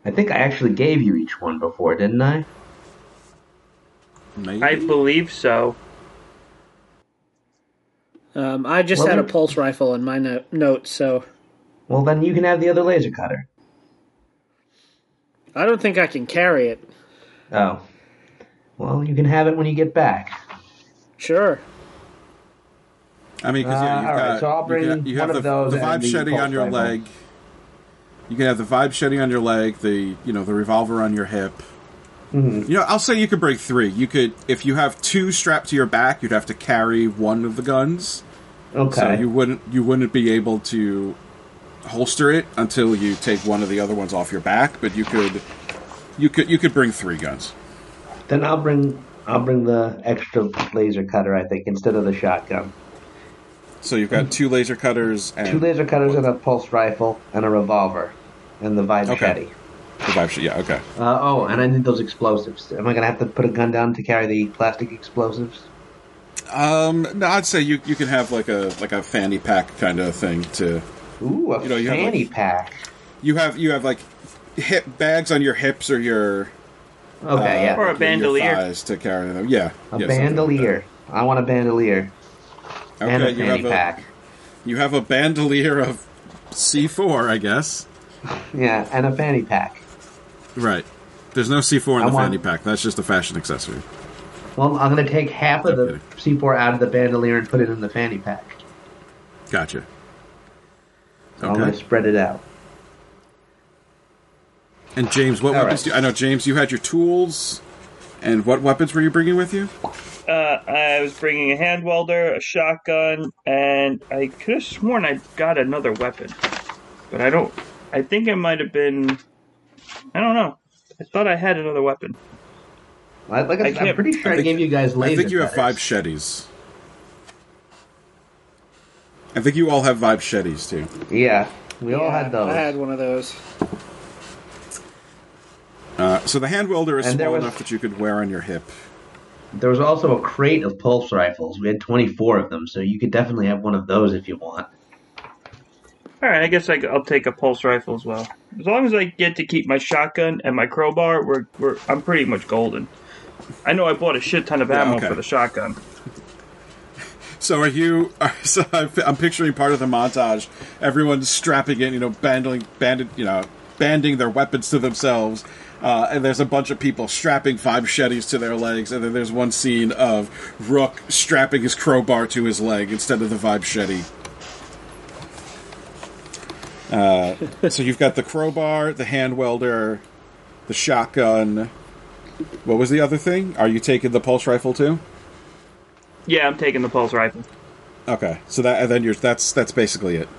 Speaker 7: I think I actually gave you each one before, didn't I?
Speaker 5: Maybe?
Speaker 3: I believe so.
Speaker 4: Um, I just
Speaker 7: Well,
Speaker 4: had a pulse rifle in my no- notes, so
Speaker 7: Well, then you can have the other laser cutter.
Speaker 4: I don't think I can carry it.
Speaker 7: Oh. Well, you can have it when you get back.
Speaker 4: Sure.
Speaker 5: I mean, because yeah,
Speaker 7: Uh,
Speaker 5: you've
Speaker 7: all right,
Speaker 5: got
Speaker 7: so I'll
Speaker 5: you, can, you have the,
Speaker 7: those
Speaker 5: the
Speaker 7: and
Speaker 5: vibe
Speaker 7: the
Speaker 5: on your
Speaker 7: rifle.
Speaker 5: leg. You can have the vibe shedding on your leg. The you know the revolver on your hip.
Speaker 7: Mm-hmm.
Speaker 5: You know, I'll say you could bring three. You could if you have two strapped to your back, you'd have to carry one of the guns.
Speaker 7: Okay.
Speaker 5: So you wouldn't you wouldn't be able to holster it until you take one of the other ones off your back. But you could you could you could bring three guns.
Speaker 7: Then I'll bring I'll bring the extra laser cutter, I think, instead of the shotgun.
Speaker 5: So you've got two laser cutters and
Speaker 7: Two laser cutters and a pulse rifle and a revolver and the vibe
Speaker 5: Okay.
Speaker 7: shetty.
Speaker 5: the vibechete. Yeah, okay.
Speaker 7: Uh, oh, and I need those explosives. Am I gonna have to put a gun down to carry the plastic explosives?
Speaker 5: Um, no, I'd say you you can have like a like a fanny pack kind of thing to.
Speaker 7: Ooh, a
Speaker 5: You know, you have,
Speaker 7: fanny
Speaker 5: like-
Speaker 7: pack.
Speaker 5: You have you have like hip bags on your hips or your
Speaker 7: Okay,
Speaker 5: uh,
Speaker 7: yeah.
Speaker 3: Or a
Speaker 5: your
Speaker 3: bandolier.
Speaker 5: thighs to carry them. Yeah,
Speaker 7: a
Speaker 5: yeah, something like
Speaker 7: bandolier. I want a bandolier
Speaker 5: that.
Speaker 7: and a
Speaker 5: Okay, you
Speaker 7: fanny
Speaker 5: have a
Speaker 7: pack.
Speaker 5: you have a bandolier of C four, I guess.
Speaker 7: Yeah, and a fanny pack.
Speaker 5: Right. There's no C four in
Speaker 7: I
Speaker 5: the
Speaker 7: want-
Speaker 5: fanny pack. That's just a fashion accessory.
Speaker 7: Well, I'm gonna take half of the C4 out of the bandolier and put it in the fanny pack.
Speaker 5: Gotcha.
Speaker 7: I'm gonna spread it out.
Speaker 5: And James, what
Speaker 7: All
Speaker 5: weapons
Speaker 7: right.
Speaker 5: do you, I know James? You had your tools, and what weapons were you bringing with you?
Speaker 3: Uh, I was bringing a hand welder, a shotgun, and I could have sworn I got another weapon, but I don't. I think it might have been. I don't know. I thought I had another weapon.
Speaker 7: I, like I,
Speaker 3: I
Speaker 7: said, I'm pretty sure I,
Speaker 5: think-
Speaker 7: gave you guys laser
Speaker 5: I think you have
Speaker 7: cutters.
Speaker 5: vibechetes. I think you all have vibechetes too.
Speaker 7: Yeah, we all had those.
Speaker 4: I had one of those.
Speaker 5: Uh, so the hand welder is
Speaker 7: And
Speaker 5: small
Speaker 7: was-
Speaker 5: enough that you could wear on your hip.
Speaker 7: There was also a crate of pulse rifles. We had 24 of them, so you could definitely have one of those if you want.
Speaker 3: All right, I guess I, will take a pulse rifle as well. As long as I get to keep my shotgun and my crowbar, we're, we're I'm pretty much golden. I know I bought a shit ton of
Speaker 5: Yeah,
Speaker 3: ammo
Speaker 5: okay.
Speaker 3: for the shotgun.
Speaker 5: So are you? So I'm, picturing part of the montage. Everyone's strapping in, you know, banding, banded, you know, banding their weapons to themselves. Uh, and there's a bunch of people strapping five to their legs, and then there's one scene of Rook strapping his crowbar to his leg instead of the vibechete. Uh, so you've got the crowbar, the hand welder, the shotgun. What was the other thing? Are you taking the pulse rifle too?
Speaker 3: Yeah, I'm taking the pulse rifle.
Speaker 5: Okay, so that and then you're that's that's basically it.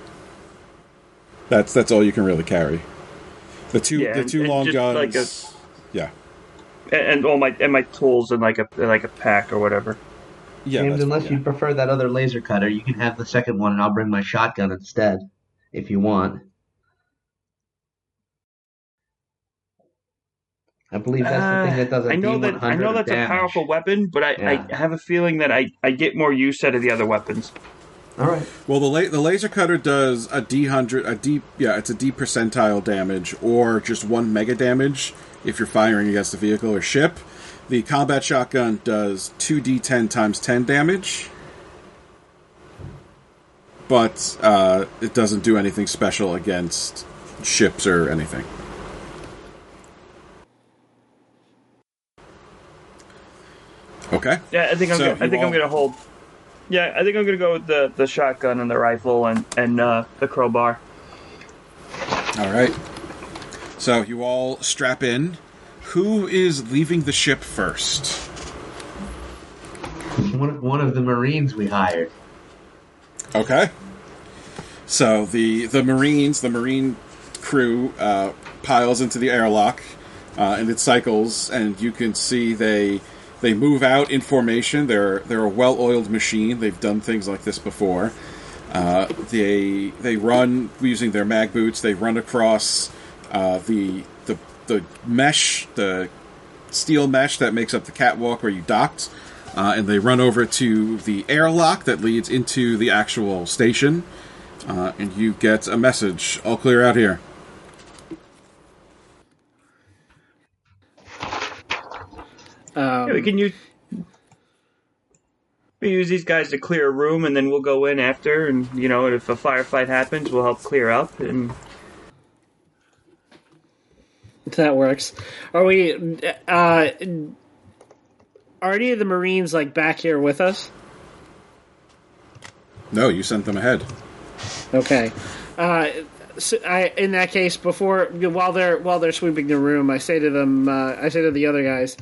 Speaker 5: That's that's all you can really carry. The two
Speaker 3: Yeah,
Speaker 5: the two
Speaker 3: and
Speaker 5: long
Speaker 3: just
Speaker 5: guns.
Speaker 3: like a-
Speaker 5: yeah,
Speaker 3: And, and all my and my tools in like a like a pack or whatever.
Speaker 5: yeah.
Speaker 7: James, unless
Speaker 5: yeah.
Speaker 7: you prefer that other laser cutter, you can have the second one, and I'll bring my shotgun instead, if you want. I believe that's the thing that does a
Speaker 3: Uh, I know that I know
Speaker 7: D100
Speaker 3: that's a powerful weapon, but I,
Speaker 7: Yeah.
Speaker 3: I have a feeling that I, I get more use out of the other weapons.
Speaker 7: All right.
Speaker 5: Well, the la- the laser cutter does a D hundred, a D yeah, it's a D percentile damage, or just one mega damage if you're firing against a vehicle or ship. The combat shotgun does two D ten times ten damage, but uh, it doesn't do anything special against ships or anything. Okay.
Speaker 3: Yeah, I think I'm
Speaker 5: So
Speaker 3: gonna, I think
Speaker 5: all-
Speaker 3: I'm gonna hold. Yeah, I think I'm gonna go with the, the shotgun and the rifle and and uh, the crowbar.
Speaker 5: All right. So you all strap in. Who is leaving the ship first?
Speaker 7: One of, one of the Marines we hired.
Speaker 5: Okay. So the the Marines, the Marine crew, uh, piles into the airlock, uh, and it cycles, and you can see they they move out in formation. They're they're a well oiled machine. They've done things like this before. Uh, they they run using their mag boots. They run across uh, the the the mesh, the steel mesh that makes up the catwalk where you docked, uh, and they run over to the airlock that leads into the actual station. Uh, and you get a message. All clear out here.
Speaker 4: Um,
Speaker 3: Yeah, we can use we use these guys to clear a room, and then we'll go in after. And you know, if a firefight happens, we'll help clear up. And
Speaker 4: That works. Are we? Uh, are any of the Marines like back here with us?
Speaker 5: No, you sent them ahead.
Speaker 4: Okay. Uh, so I, in that case, before while they're while they're sweeping the room, I say to them, uh, I say to the other guys,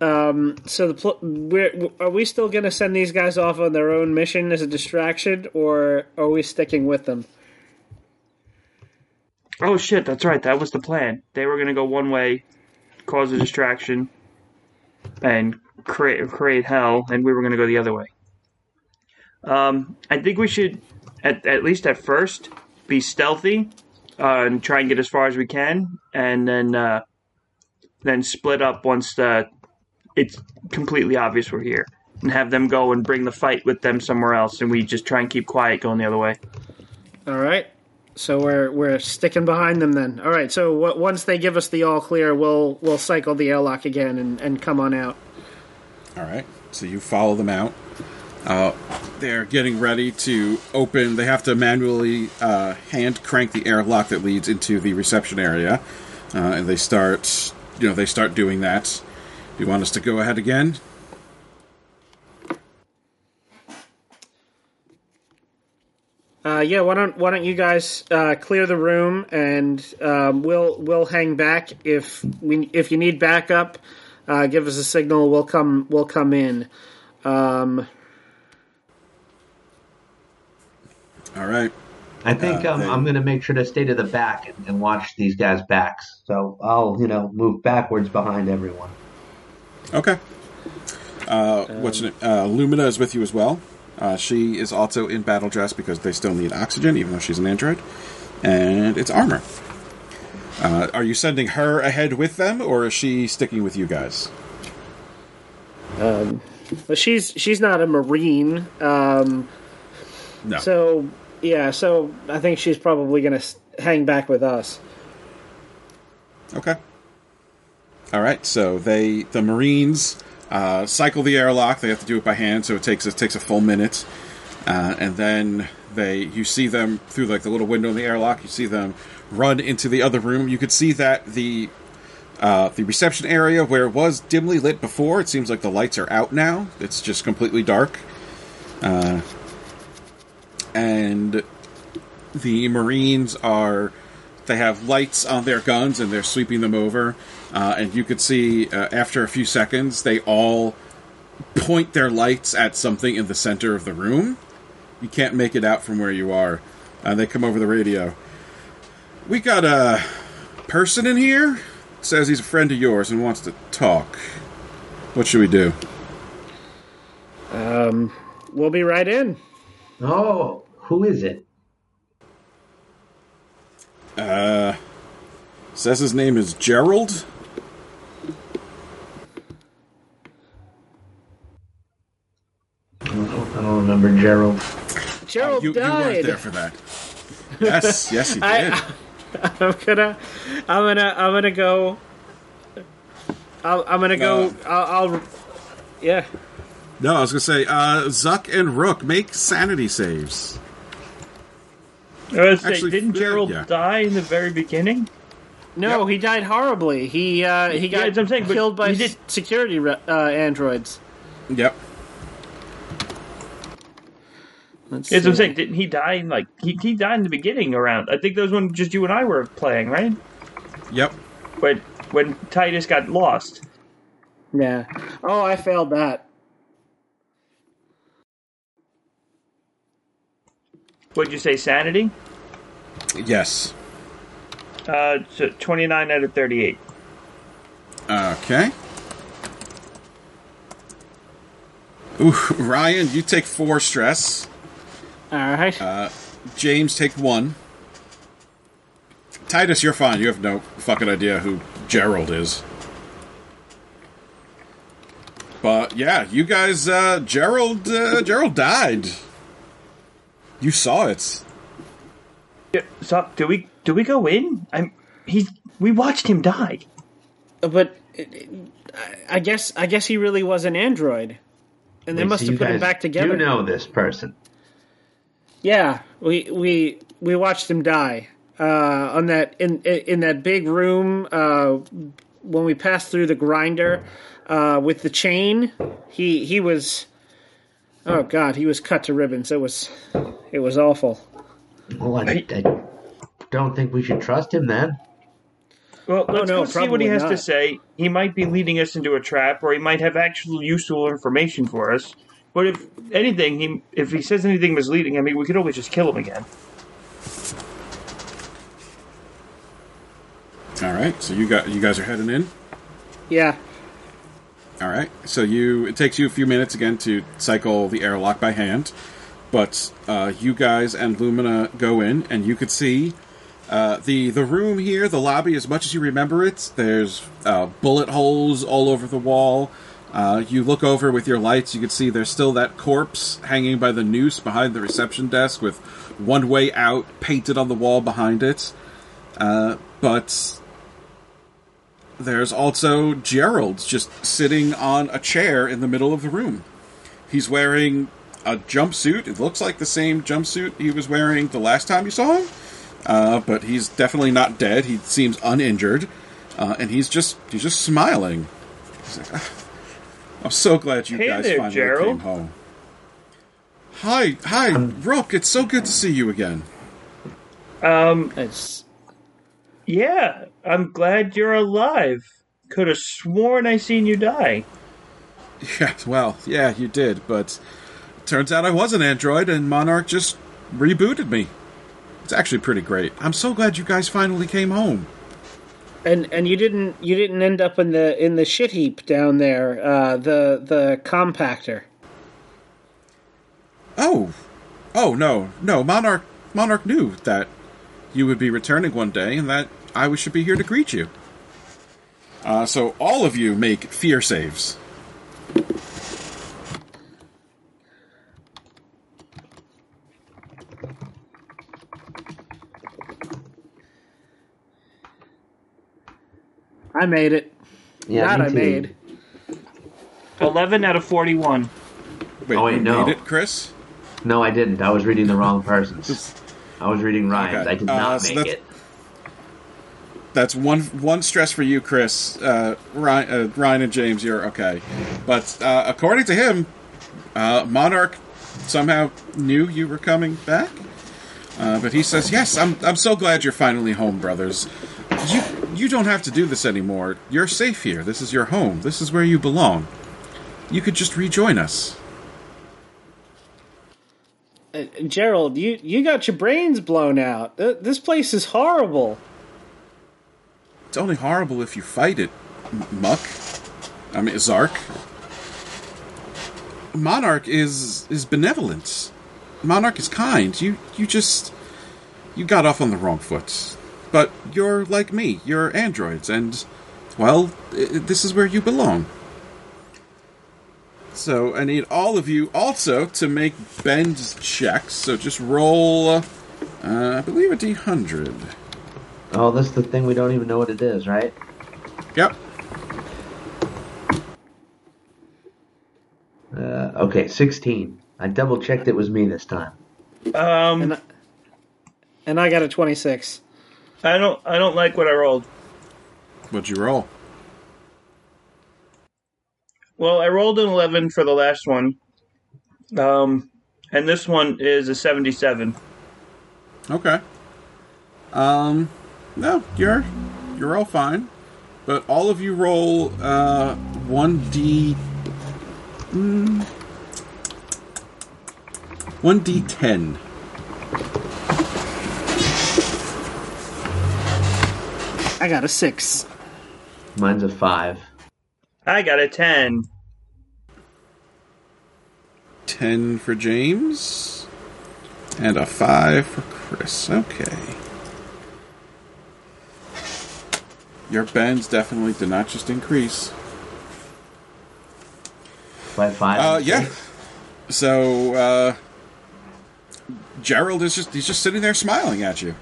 Speaker 4: um, so the pl- we're, are we still going to send these guys off on their own mission as a distraction, or are we sticking with them?
Speaker 3: oh shit, that's right. That was the plan. They were gonna go one way, cause a distraction, and create create hell, and we were gonna go the other way. Um, I think we should, at at least at first, be stealthy uh, and try and get as far as we can, and then uh, then split up once the it's completely obvious we're here, and have them go and bring the fight with them somewhere else, and we just try and keep quiet going the other way.
Speaker 4: All right. So we're we're sticking behind them then. All right. So w- once they give us the all clear, we'll we'll cycle the airlock again and, and come on out.
Speaker 5: All right. So you follow them out. Uh, they're getting ready to open. They have to manually uh, hand crank the airlock that leads into the reception area, uh, and they start. You know, they start doing that. Do you want us to go ahead again?
Speaker 4: Uh, yeah. Why don't Why don't you guys uh, clear the room and um, we'll we'll hang back if we if you need backup. Uh, give us a signal. We'll come. We'll come in. Um,
Speaker 5: All right.
Speaker 7: I think
Speaker 5: Uh,
Speaker 7: um,
Speaker 5: they-
Speaker 7: I'm going to make sure to stay to the back and, and watch these guys' backs. So I'll, you know, move backwards behind everyone.
Speaker 5: Okay. Uh, what's your name? Uh, Lumina is with you as well. Uh, she is also in battle dress because they still need oxygen, even though she's an android. And it's armor. Uh, are you sending her ahead with them, or is she sticking with you guys?
Speaker 4: but she's she's not a marine. Um,
Speaker 5: No.
Speaker 4: so yeah. So I think she's probably going to hang back with us.
Speaker 5: Okay. All right. So they, the Marines, uh, cycle the airlock. They have to do it by hand, so it takes it takes a full minute, uh, and then they you see them through like the little window in the airlock. You see them run into the other room. You could see that the uh, the reception area where it was dimly lit before. It seems like the lights are out now. It's just completely dark. Uh, and the Marines are they have lights on their guns and they're sweeping them over. Uh, and you could see uh, after a few seconds, they all point their lights at something in the center of the room. You can't make it out from where you are. Uh, they come over the radio. We got a person in here. Says he's a friend of yours and wants to talk. What should we do?
Speaker 4: Um, we'll be right in.
Speaker 7: Oh, who is it?
Speaker 5: Uh, says his name is Gerald.
Speaker 7: Remember Gerald.
Speaker 4: Gerald
Speaker 5: you, you
Speaker 4: died.
Speaker 5: weren't there for that. Yes, yes, you did.
Speaker 4: I- I'm gonna, I'm gonna, I'm gonna go. I'll, I'm gonna go.
Speaker 5: No.
Speaker 4: I'll, I'll. Yeah.
Speaker 5: no, I was gonna say, uh, Zuck and Rook make sanity saves.
Speaker 3: I was say, didn't
Speaker 5: uh,
Speaker 3: Gerald
Speaker 5: yeah.
Speaker 3: die in the very beginning?
Speaker 4: No,
Speaker 5: Yep.
Speaker 4: he died horribly. He uh, he got
Speaker 3: that's what I'm saying,
Speaker 4: killed by
Speaker 3: he did-
Speaker 4: security uh, androids.
Speaker 5: Yep.
Speaker 4: Let's
Speaker 3: That's what I'm saying. Didn't he die in like he, he died in the beginning around? I think that was when just you and I were playing, right?
Speaker 5: Yep.
Speaker 3: When when Titus got lost.
Speaker 4: Yeah. Oh, I failed that.
Speaker 3: What'd you say? Sanity?
Speaker 5: Yes.
Speaker 3: Uh, so 29 out of 38.
Speaker 5: Okay. Ooh, Ryan, you take four stress.
Speaker 4: All right.
Speaker 5: Uh, James, take one. Titus, you're fine. You have no fucking idea who Gerald is. But yeah, you guys, uh, Gerald, uh, Gerald died. You saw it.
Speaker 3: Yeah, So do we do we go in? I'm he's we watched him die.
Speaker 4: but I guess I guess he really was an android, and they
Speaker 7: Wait,
Speaker 4: must
Speaker 7: so
Speaker 4: have
Speaker 7: you
Speaker 4: put him back together.
Speaker 7: Do know this person?
Speaker 4: Yeah, we we we watched him die uh, on that in in that big room uh, when we passed through the grinder uh, with the chain. He he was oh god, he was cut to ribbons. It was it was awful.
Speaker 7: Well, I, I don't think we should trust him then.
Speaker 3: Well, let's
Speaker 4: no,
Speaker 3: go see what he
Speaker 4: probably
Speaker 3: has to say. He might be leading us into a trap, or he might have actual useful information for us. But if anything, he if he says anything misleading, I mean, we could always just kill him again.
Speaker 5: All right, so you got you guys are heading in.
Speaker 4: Yeah,
Speaker 5: All right, so you it takes you a few minutes again to cycle the airlock by hand, but uh, you guys and Lumina go in, and you could see uh, the the room here, the lobby, as much as you remember it. There's uh, bullet holes all over the wall. Uh, you look over with your lights, you can see there's still that corpse hanging by the noose behind the reception desk with one way out painted on the wall behind it. Uh, but there's also Gerald just sitting on a chair in the middle of the room. He's wearing a jumpsuit. It looks like the same jumpsuit he was wearing the last time you saw him, uh, but he's definitely not dead. He seems uninjured, uh, and he's just he's just smiling. He's like, "Ah, I'm so glad you
Speaker 3: Hey
Speaker 5: guys
Speaker 3: there,
Speaker 5: finally
Speaker 3: Gerald."
Speaker 5: came home. Hi, hi, Rook. It's so good to see you again.
Speaker 3: Um,
Speaker 4: it's
Speaker 3: yeah, I'm glad you're alive. Could have sworn I seen you die.
Speaker 5: Yeah, well, yeah, you did, but turns out I was an android and Monarch just rebooted me. It's actually pretty great. I'm so glad you guys finally came home.
Speaker 4: And and you didn't you didn't end up in the in the shit heap down there. Uh, the the compactor.
Speaker 5: Oh. Oh, no. No, Monarch Monarch knew that you would be returning one day and that I should be here to greet you. Uh, so all of you make fear saves.
Speaker 4: I made it.
Speaker 7: Yeah,
Speaker 4: that
Speaker 7: me
Speaker 4: I
Speaker 7: too.
Speaker 4: made.
Speaker 3: 11 out of 41.
Speaker 5: Wait,
Speaker 7: Oh, wait,
Speaker 5: you
Speaker 7: no.
Speaker 5: made it, Chris?
Speaker 7: No, I didn't. I was reading the wrong person's. I was reading Ryan's.
Speaker 5: Okay.
Speaker 7: I did
Speaker 5: Uh,
Speaker 7: not
Speaker 5: so
Speaker 7: make
Speaker 5: that's-
Speaker 7: it.
Speaker 5: That's one one stress for you, Chris. Uh, Ryan, uh, Ryan and James, you're okay. But uh, according to him, uh, Monarch somehow knew you were coming back. Uh, but he says, "Yes, I'm. I'm so glad you're finally home, brothers. You you don't have to do this anymore. You're safe here. This is your home. This is where you belong. You could just rejoin us."
Speaker 4: Uh, Gerald, you you got your brains blown out. Th- This place is horrible.
Speaker 5: It's only horrible if you fight it, M- Muck. I mean, Zark. Monarch is is benevolent. Monarch is kind. You you just you got off on the wrong foot. But you're like me. You're androids, and well, i- this is where you belong. So I need all of you also to make bend checks. So just roll, uh, I believe a d100.
Speaker 7: Oh, this is the thing we don't even know what it is, right?
Speaker 5: Yep.
Speaker 7: Uh, okay, 16. I double checked it was me this time.
Speaker 3: Um,
Speaker 4: And, and I got a 26.
Speaker 3: I don't, I don't like what I rolled.
Speaker 5: What'd you roll?
Speaker 3: Well, I rolled an 11 for the last one. Um, and this one is a 77.
Speaker 5: Okay. Um, no, you're you're all fine, but all of you roll uh one d. mm, One d ten.
Speaker 4: I got a 6.
Speaker 7: Mine's a 5.
Speaker 3: I got a 10.
Speaker 5: 10 for James, and a 5 for Chris. Okay. Your bends definitely did not just increase.
Speaker 7: By 5.
Speaker 5: Uh, yeah. So, uh, Gerald is just, he's just sitting there smiling at you.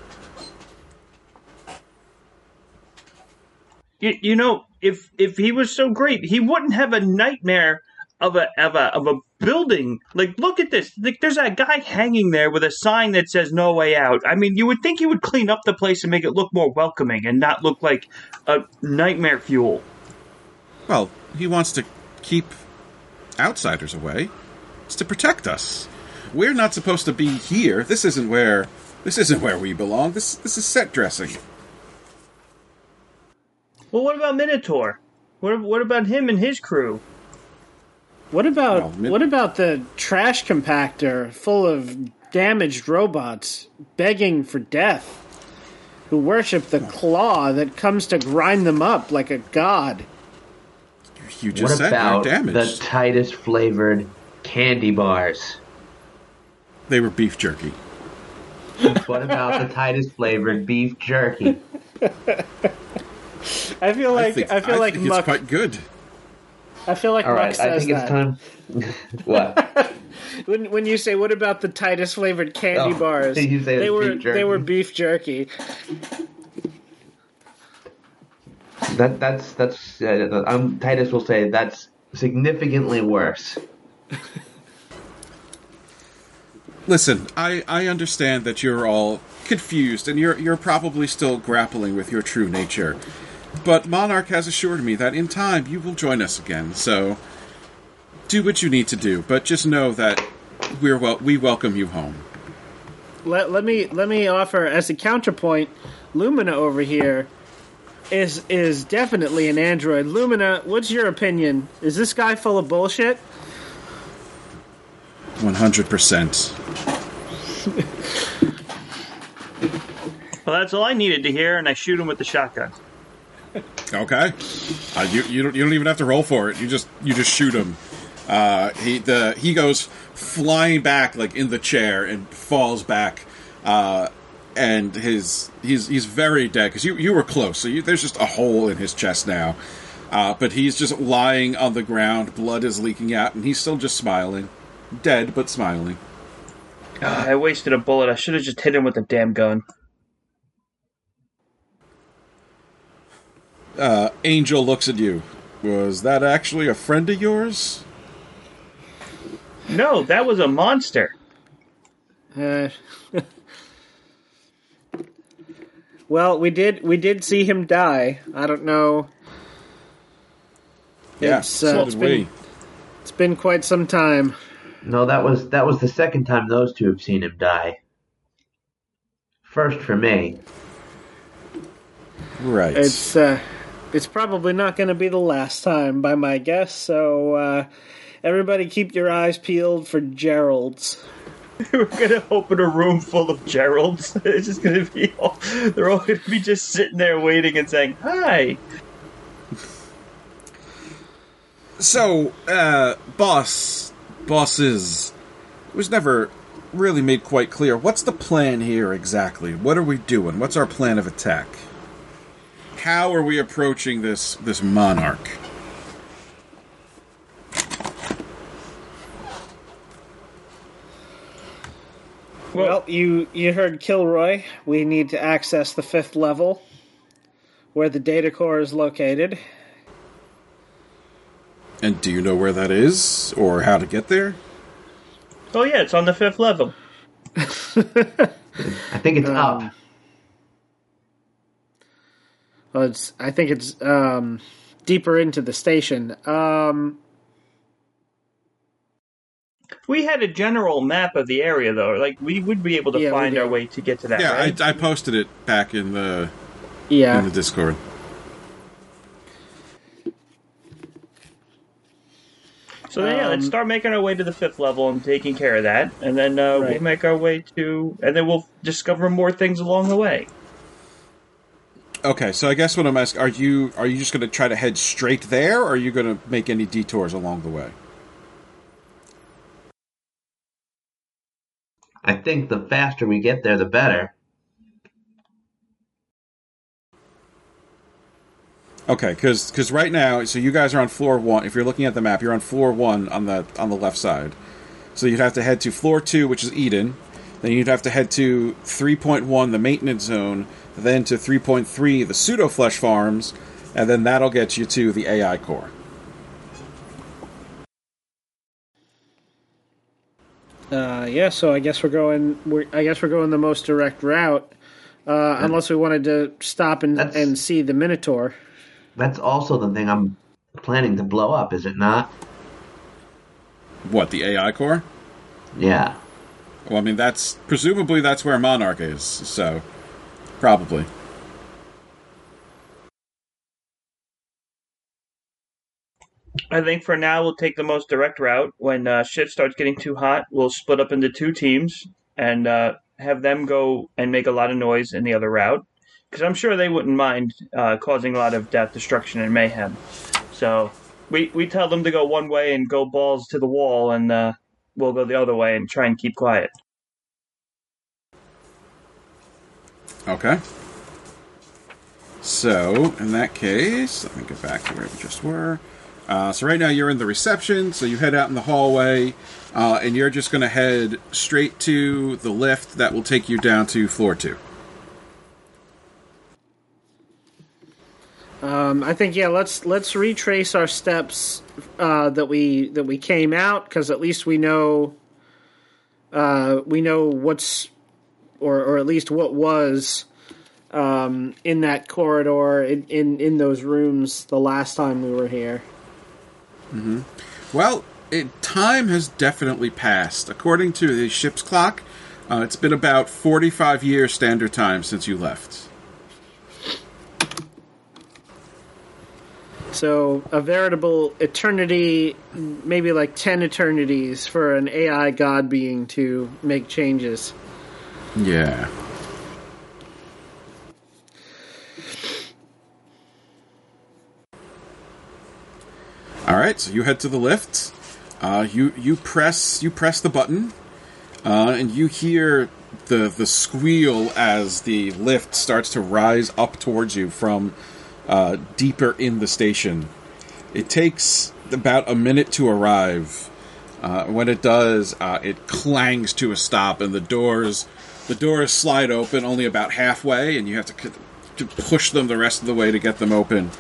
Speaker 3: You, you know, if if he was so great, he wouldn't have a nightmare of a of a of a building. Like, look at this. Like, there's a guy hanging there with a sign that says "No Way Out." I mean, you would think he would clean up the place and make it look more welcoming and not look like a nightmare fuel.
Speaker 5: Well, he wants to keep outsiders away. It's to protect us. We're not supposed to be here. This isn't where this isn't where we belong. This this is set dressing.
Speaker 3: Well, what about Minotaur? What what about him and his crew?
Speaker 4: What about
Speaker 5: Well, mid-
Speaker 4: what about the trash compactor full of damaged robots begging for death, who worship the claw that comes to grind them up like a god?
Speaker 5: You just
Speaker 7: What
Speaker 5: said
Speaker 7: about
Speaker 5: they're
Speaker 7: the
Speaker 5: damaged.
Speaker 7: Titus flavored candy bars?
Speaker 5: they were beef jerky.
Speaker 7: What about the Titus flavored beef jerky?
Speaker 4: I feel like I,
Speaker 5: think,
Speaker 4: feel like
Speaker 5: think
Speaker 4: Muck.
Speaker 5: it's quite good.
Speaker 4: I feel like
Speaker 7: All
Speaker 4: Muck
Speaker 7: right, I
Speaker 4: says
Speaker 7: think it's
Speaker 4: that.
Speaker 7: time. what?
Speaker 4: When when you say what about the Titus flavored candy
Speaker 7: Oh,
Speaker 4: bars?
Speaker 7: you say
Speaker 4: they
Speaker 7: it's
Speaker 4: were
Speaker 7: beef
Speaker 4: they were
Speaker 7: jerky.
Speaker 4: beef jerky.
Speaker 7: That that's that's. Uh, um, Titus will say that's significantly worse.
Speaker 5: Listen, I, I understand that you're all confused and you're you're probably still grappling with your true nature. But Monarch has assured me that in time you will join us again. So do what you need to do, but just know that we're well we welcome you home.
Speaker 4: Let, let me let me offer as a counterpoint. Lumina over here is is definitely an android. Lumina, what's your opinion? Is this guy full of bullshit?
Speaker 5: 100%.
Speaker 3: Well, that's all I needed to hear, and I shoot him with the shotgun.
Speaker 5: Okay. Uh, you you don't you don't even have to roll for it. You just you just shoot him. Uh, he the he goes flying back like in the chair and falls back. Uh, and his he's he's very dead because you you were close. So you, there's just a hole in his chest now. Uh, but he's just lying on the ground. Blood is leaking out, and he's still just smiling, dead but smiling.
Speaker 3: I wasted a bullet. I should have just hit him with the damn gun.
Speaker 5: Uh, Angel looks at you. Was that actually a friend of yours?
Speaker 3: No, that was a monster.
Speaker 4: Uh, well, we did we did see him die. I don't know.
Speaker 5: Yeah,
Speaker 4: It's,
Speaker 5: so
Speaker 4: uh,
Speaker 5: did
Speaker 4: it's
Speaker 5: we.
Speaker 4: been- It's been quite some time.
Speaker 7: No, that was that was the second time those two have seen him die. First for me.
Speaker 5: Right.
Speaker 4: It's uh, it's probably not going to be the last time, by my guess. So uh, everybody, keep your eyes peeled for Gerald's.
Speaker 3: We're gonna open a room full of Geralds. It's just gonna be all, they're all gonna be just sitting there waiting and saying hi.
Speaker 5: So, uh, boss, bosses, it was never really made quite clear. What's the plan here exactly? What are we doing? What's our plan of attack? How are we approaching this this monarch?
Speaker 4: Well, you you heard Kilroy. We need to access the fifth level, where the data core is located.
Speaker 5: And do you know where that is, or how to get there?
Speaker 3: Oh yeah, it's on the fifth level.
Speaker 7: I think it's
Speaker 4: um, up. Well, it's. I think it's um, deeper into the station. Um,
Speaker 3: We had a general map of the area though. Like we would be able to
Speaker 4: Yeah,
Speaker 3: find our way to get to that.
Speaker 5: Yeah,
Speaker 3: right?
Speaker 5: I, I posted it back in the
Speaker 4: yeah.
Speaker 5: in the Discord.
Speaker 3: So then, yeah, let's
Speaker 4: Um,
Speaker 3: start making our way to the fifth level and taking care of that, and then uh, we'll make our way to, and then we'll discover more things along the way.
Speaker 5: Okay, so I guess what I'm asking are you are you just going to try to head straight there, or are you going to make any detours along the way?
Speaker 7: I think the faster we get there, the better.
Speaker 5: Okay, because because right now, so you guys are on floor one. If you're looking at the map, you're on floor one on the on the left side. So you'd have to head to floor two, which is Eden. Then you'd have to head to 3.1, the maintenance zone. Then to 3.3, the pseudo flesh farms, and then that'll get you to the AI core.
Speaker 4: Uh, yeah. So I guess we're going. We're, I guess we're going the most direct route, uh, unless we wanted to stop and
Speaker 7: That's-
Speaker 4: and see the Minotaur.
Speaker 7: That's also the thing I'm planning to blow up, is it not?
Speaker 5: What the AI core?
Speaker 7: Yeah.
Speaker 5: Well, I mean that's presumably that's where Monarch is. So probably.
Speaker 3: I think for now we'll take the most direct route. When uh, shit starts getting too hot, we'll split up into two teams and uh, have them go and make a lot of noise in the other route, because I'm sure they wouldn't mind uh, causing a lot of death, destruction, and mayhem. So we we tell them to go one way and go balls to the wall, and uh, we'll go the other way and try and keep quiet.
Speaker 5: Okay. So, in that case, let me get back to where we just were. Uh, so, right now you're in the reception, so you head out in the hallway, uh, and you're just going to head straight to the lift that will take you down to floor two.
Speaker 4: Um, I think yeah. Let's let's retrace our steps uh, that we that we came out because at least we know uh, we know what's or or at least what was um, in that corridor in, in in those rooms the last time we were here.
Speaker 5: Well, it, time has definitely passed. According to the ship's clock, uh, it's been about 45 years standard time since you left.
Speaker 4: So a veritable eternity, maybe like ten eternities for an AI god being to make changes.
Speaker 5: Yeah. All right, so you head to the lift. Uh, you you press you press the button, uh, and you hear the the squeal as the lift starts to rise up towards you from uh, deeper in the station. It takes about a minute to arrive. Uh, when it does, uh, it clangs to a stop, and the doors the doors slide open only about halfway, and you have to, to push them the rest of the way to get them open.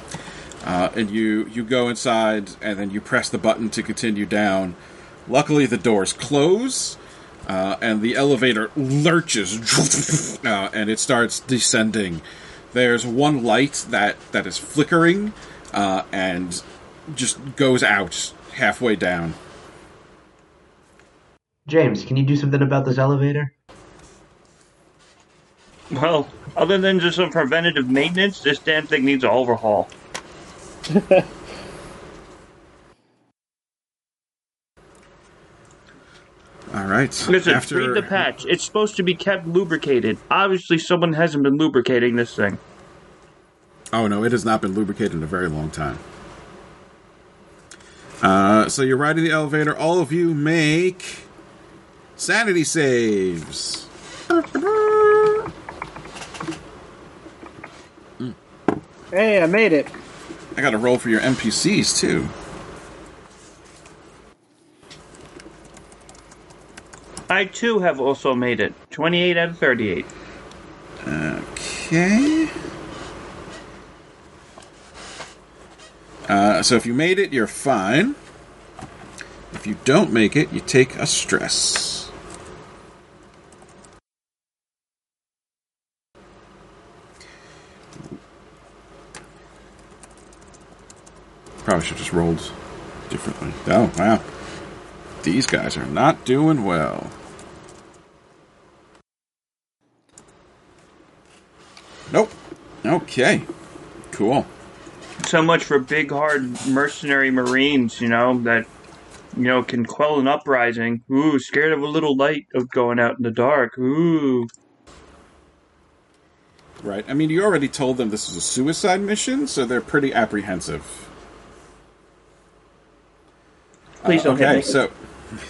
Speaker 5: Uh, and you you go inside, and then you press the button to continue down. Luckily, the doors close, uh, and the elevator lurches, uh, and it starts descending. There's one light that that is flickering, uh, and just goes out halfway down.
Speaker 7: James, can you do something about this elevator?
Speaker 3: Well, other than just some preventative maintenance, this damn thing needs an overhaul.
Speaker 5: All right.
Speaker 3: Listen,
Speaker 5: After
Speaker 3: read the patch. It's supposed to be kept lubricated. Obviously, someone hasn't been lubricating this thing.
Speaker 5: Oh no, it has not been lubricated in a very long time. Uh, so you're riding the elevator. All of you make sanity saves.
Speaker 4: Hey, I made it.
Speaker 5: I got to roll for your NPCs too.
Speaker 3: I too have also made it. 28 out of 38.
Speaker 5: Okay. Uh, so if you made it, you're fine. If you don't make it, you take a stress. Probably should just rolled differently. Oh, wow. These guys are not doing well. Nope. Okay. Cool.
Speaker 3: So much for big, hard mercenary marines, you know, that, you know, can quell an uprising. Ooh, scared of a little light of going out in the dark. Ooh.
Speaker 5: Right. I mean, you already told them this is a suicide mission, so they're pretty apprehensive.
Speaker 3: Please don't hit
Speaker 5: okay,
Speaker 3: me.
Speaker 5: so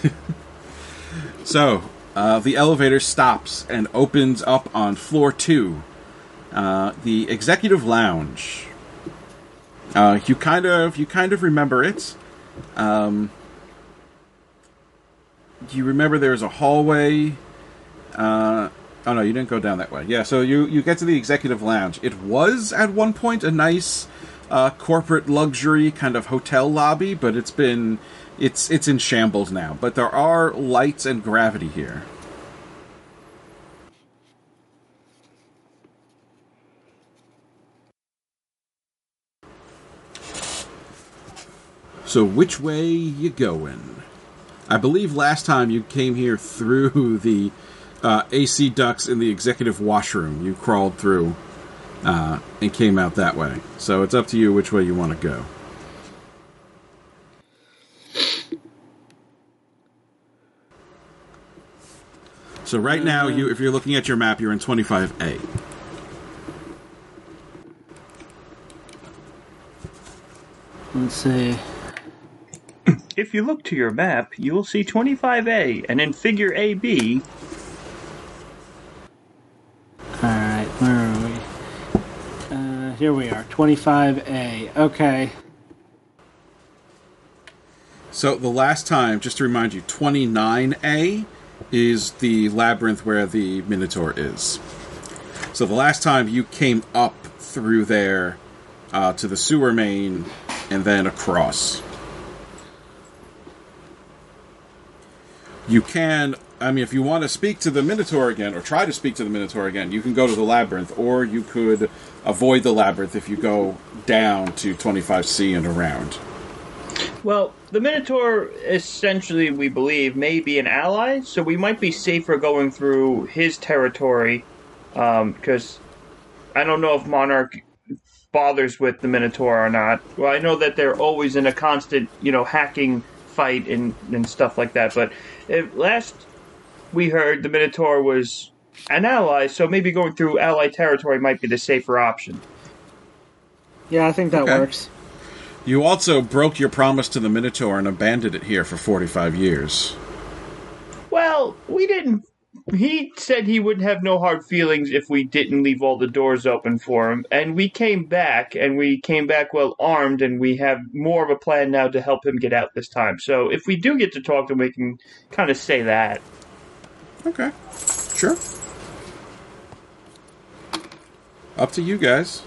Speaker 5: so uh, the elevator stops and opens up on floor two, uh, the executive lounge. Uh, you kind of you kind of remember it. Um, you remember there's a hallway. Uh, oh no, you didn't go down that way. Yeah, so you you get to the executive lounge. It was at one point a nice uh, corporate luxury kind of hotel lobby, but it's been it's it's in shambles now. But there are lights and gravity here. So which way you going? I believe last time you came here through the uh, AC ducts in the executive washroom. You crawled through uh, and came out that way. So it's up to you which way you want to go. So right now, you if you're looking at your map, you're in 25A.
Speaker 4: Let's see.
Speaker 3: If you look to your map, you will see 25A, and in figure AB,
Speaker 4: Alright, where are we? Uh, here we are, 25A. Okay.
Speaker 5: So the last time, just to remind you, 29A is the labyrinth where the Minotaur is. So the last time you came up through there uh, to the sewer main and then across. You can, I mean, if you want to speak to the Minotaur again, or try to speak to the Minotaur again, you can go to the labyrinth, or you could avoid the labyrinth if you go down to 25C and around.
Speaker 3: Well, the Minotaur, essentially, we believe, may be an ally, so we might be safer going through his territory, um, because I don't know if Monarch bothers with the Minotaur or not. Well, I know that they're always in a constant, you know, hacking fight and, and stuff like that, but if, last we heard the Minotaur was an ally, so maybe going through ally territory might be the safer option.
Speaker 4: Yeah, I think that
Speaker 5: Okay.
Speaker 4: works.
Speaker 5: You also broke your promise to the Minotaur and abandoned it here for 45 years.
Speaker 3: Well, we didn't. He said he would have no hard feelings if we didn't leave all the doors open for him, and we came back, and we came back well armed, and we have more of a plan now to help him get out this time. So if we do get to talk to him, we can kind of say that.
Speaker 5: Okay. Sure. Up to you guys.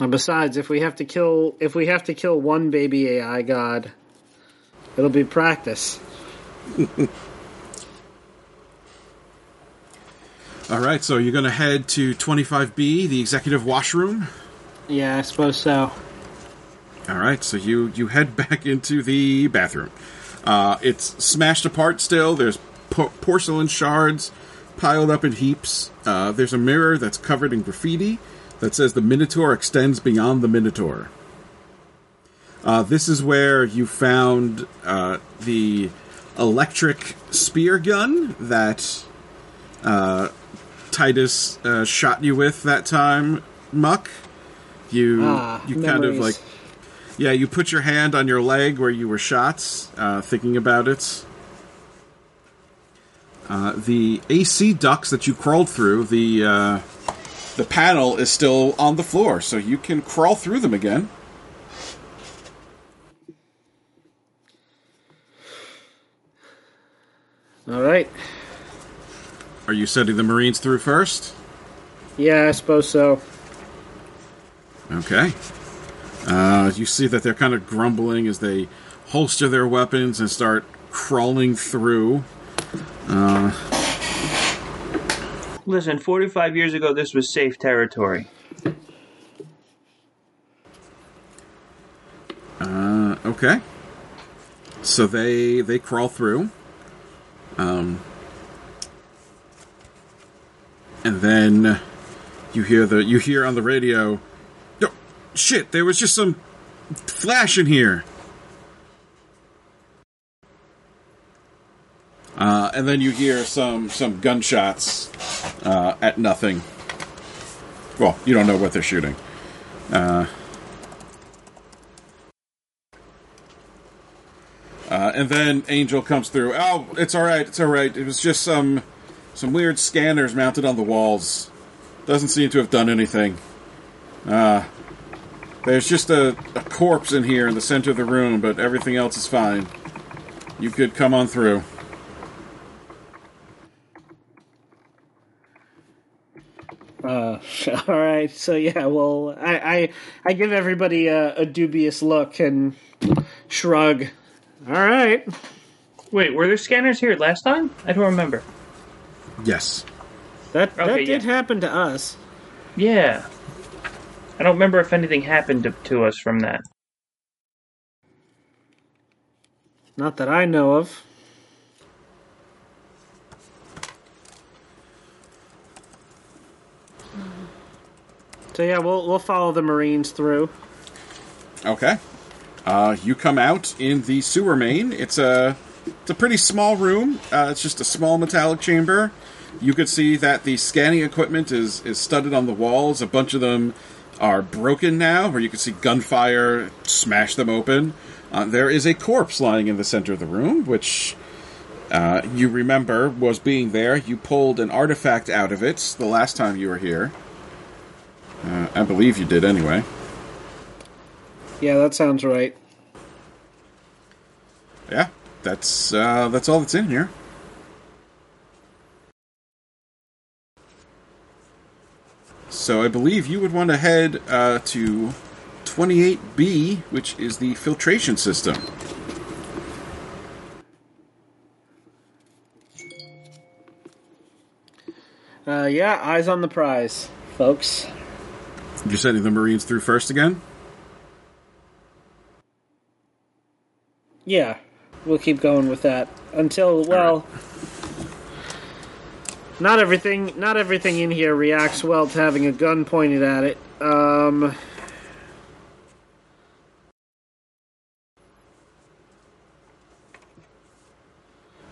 Speaker 4: And besides, if we have to kill if we have to kill one baby AI god, it'll be practice.
Speaker 5: All right, so you're going to head to 25B, the executive washroom.
Speaker 4: Yeah, I suppose so.
Speaker 5: All right, so you you head back into the bathroom. Uh, it's smashed apart still. There's po- porcelain shards piled up in heaps. Uh, there's a mirror that's covered in graffiti that says the Minotaur extends beyond the Minotaur. Uh, this is where you found uh, the electric spear gun that uh, Titus uh, shot you with that time, Muck. You
Speaker 4: Ah,
Speaker 5: you kind of like yeah, you put your hand on your leg where you were shot, uh, thinking about it. Uh, the AC ducts that you crawled through, the uh, the panel is still on the floor, so you can crawl through them again.
Speaker 4: All right.
Speaker 5: Are you sending the Marines through first?
Speaker 4: Yeah, I suppose so.
Speaker 5: Okay. Uh, you see that they're kind of grumbling as they holster their weapons and start crawling through.
Speaker 3: Listen, 45 years ago, this was safe territory.
Speaker 5: Uh, okay. So they they crawl through. Um, and then you hear the you hear on the radio. Oh, shit! There was just some flash in here. Uh, and then you hear some some gunshots uh, at nothing. Well, you don't know what they're shooting. Uh, Uh, and then Angel comes through. Oh, it's all right. It's all right. It was just some some weird scanners mounted on the walls. Doesn't seem to have done anything. Uh, there's just a, a corpse in here in the center of the room, but everything else is fine. You could come on through.
Speaker 4: Uh, all right. So yeah, well, I I, I give everybody a, a dubious look and shrug. All right.
Speaker 3: Wait, were there scanners here last time? I don't remember.
Speaker 5: Yes.
Speaker 4: That that did
Speaker 3: yeah.
Speaker 4: happen to us.
Speaker 3: Yeah. I don't remember if anything happened to, to us from that.
Speaker 4: Not that I know of. So yeah, we'll we'll follow the Marines through.
Speaker 5: Okay. Uh, you come out in the sewer main. It's a it's a pretty small room. Uh, it's just a small metallic chamber. You could see that the scanning equipment is is studded on the walls. A bunch of them are broken now, where you can see gunfire smash them open. Uh, there is a corpse lying in the center of the room, which uh, you remember was being there. You pulled an artifact out of it the last time you were here. Uh, I believe you did, anyway.
Speaker 4: Yeah, that sounds right.
Speaker 5: Yeah, that's uh, that's all that's in here. So I believe you would want to head uh, to 28B, which is the filtration system.
Speaker 4: Uh, yeah, eyes on the prize, folks.
Speaker 5: You're sending the Marines through first again?
Speaker 4: Yeah, we'll keep going with that until well. Not everything, not everything in here reacts well to having a gun pointed at it. Um,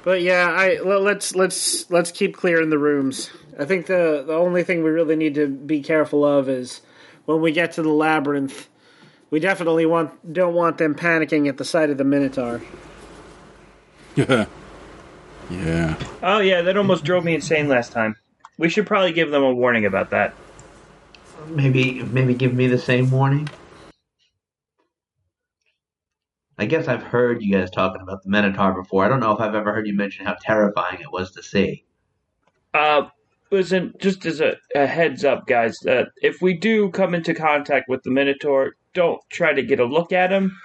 Speaker 4: but yeah, I let's let's let's keep clearing the rooms. I think the the only thing we really need to be careful of is when we get to the labyrinth. We definitely want don't want them panicking at the sight of the Minotaur.
Speaker 5: Yeah. yeah.
Speaker 3: Oh yeah, that almost drove me insane last time. We should probably give them a warning about that.
Speaker 7: Maybe maybe give me the same warning. I guess I've heard you guys talking about the Minotaur before. I don't know if I've ever heard you mention how terrifying it was to see.
Speaker 3: Uh, listen, just as a, a heads up, guys, uh, if we do come into contact with the Minotaur, don't try to get a look at him.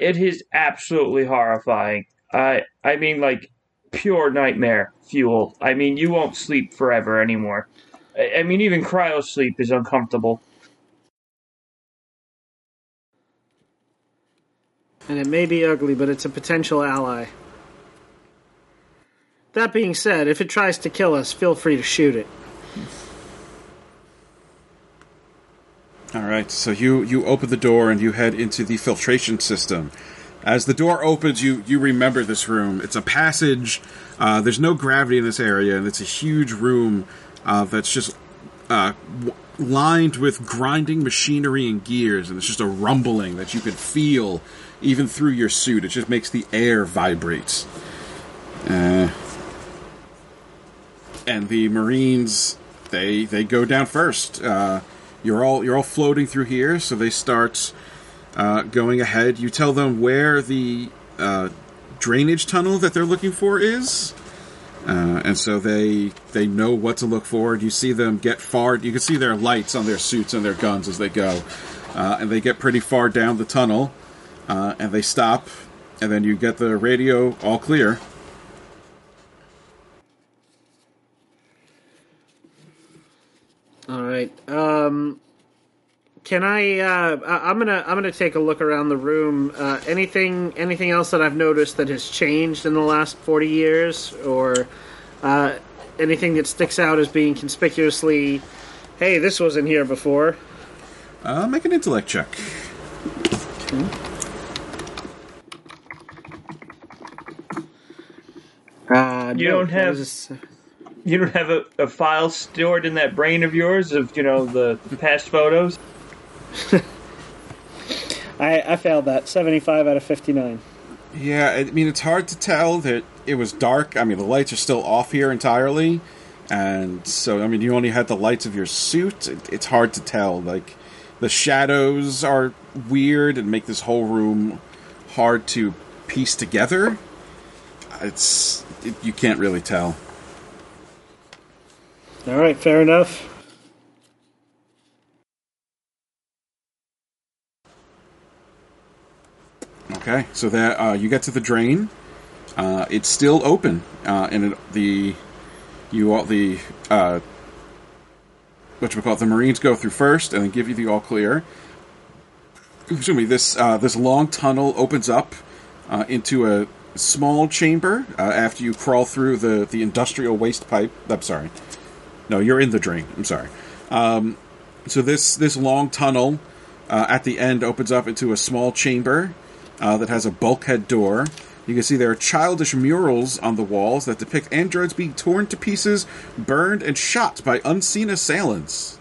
Speaker 3: It is absolutely horrifying. I I mean, like pure nightmare fuel. I mean, you won't sleep forever anymore. I, I mean, even cryo sleep is uncomfortable.
Speaker 4: And it may be ugly, but it's a potential ally. That being said, if it tries to kill us, feel free to shoot it.
Speaker 5: All right, so you you open the door and you head into the filtration system. As the door opens, you you remember this room. It's a passage. Uh, there's no gravity in this area, and it's a huge room uh, that's just uh, w- lined with grinding machinery and gears, and it's just a rumbling that you can feel even through your suit. It just makes the air vibrate. Uh, and the Marines they they go down first. Uh, you're all you're all floating through here, so they start uh, going ahead. You tell them where the uh, drainage tunnel that they're looking for is, Uh, and so they they know what to look for. You see them get far. You can see their lights on their suits and their guns as they go, uh, and they get pretty far down the tunnel, uh, and they stop, and then you get the radio all clear.
Speaker 4: All right. Um, can I? Uh, I- I'm gonna. I'm gonna take a look around the room. Uh, anything? Anything else that I've noticed that has changed in the last forty years, or uh, anything that sticks out as being conspicuously? Hey, this wasn't here before.
Speaker 5: Uh, make an intellect check.
Speaker 4: Uh,
Speaker 3: You
Speaker 4: no,
Speaker 3: don't have-
Speaker 4: that was-
Speaker 3: You don't have a, a file stored in that brain of yours of you know the, the past photos.
Speaker 4: I, I failed that. Seventy-five out of fifty-nine.
Speaker 5: Yeah, I mean it's hard to tell that it was dark. I mean the lights are still off here entirely, and so I mean you only had the lights of your suit. It, it's hard to tell. Like the shadows are weird and make this whole room hard to piece together. It's it, you can't really tell.
Speaker 4: All right, fair enough.
Speaker 5: Okay, so that uh, you get to the drain. Uh, it's still open, uh, and it, the you all the uh, what you call it, the Marines go through first, and then give you the all clear. Excuse me. This uh, this long tunnel opens up uh, into a small chamber uh, after you crawl through the the industrial waste pipe. I'm sorry. No, you're in the drain. I'm sorry. Um, so this this long tunnel uh, at the end opens up into a small chamber uh, that has a bulkhead door. You can see there are childish murals on the walls that depict androids being torn to pieces, burned, and shot by unseen assailants.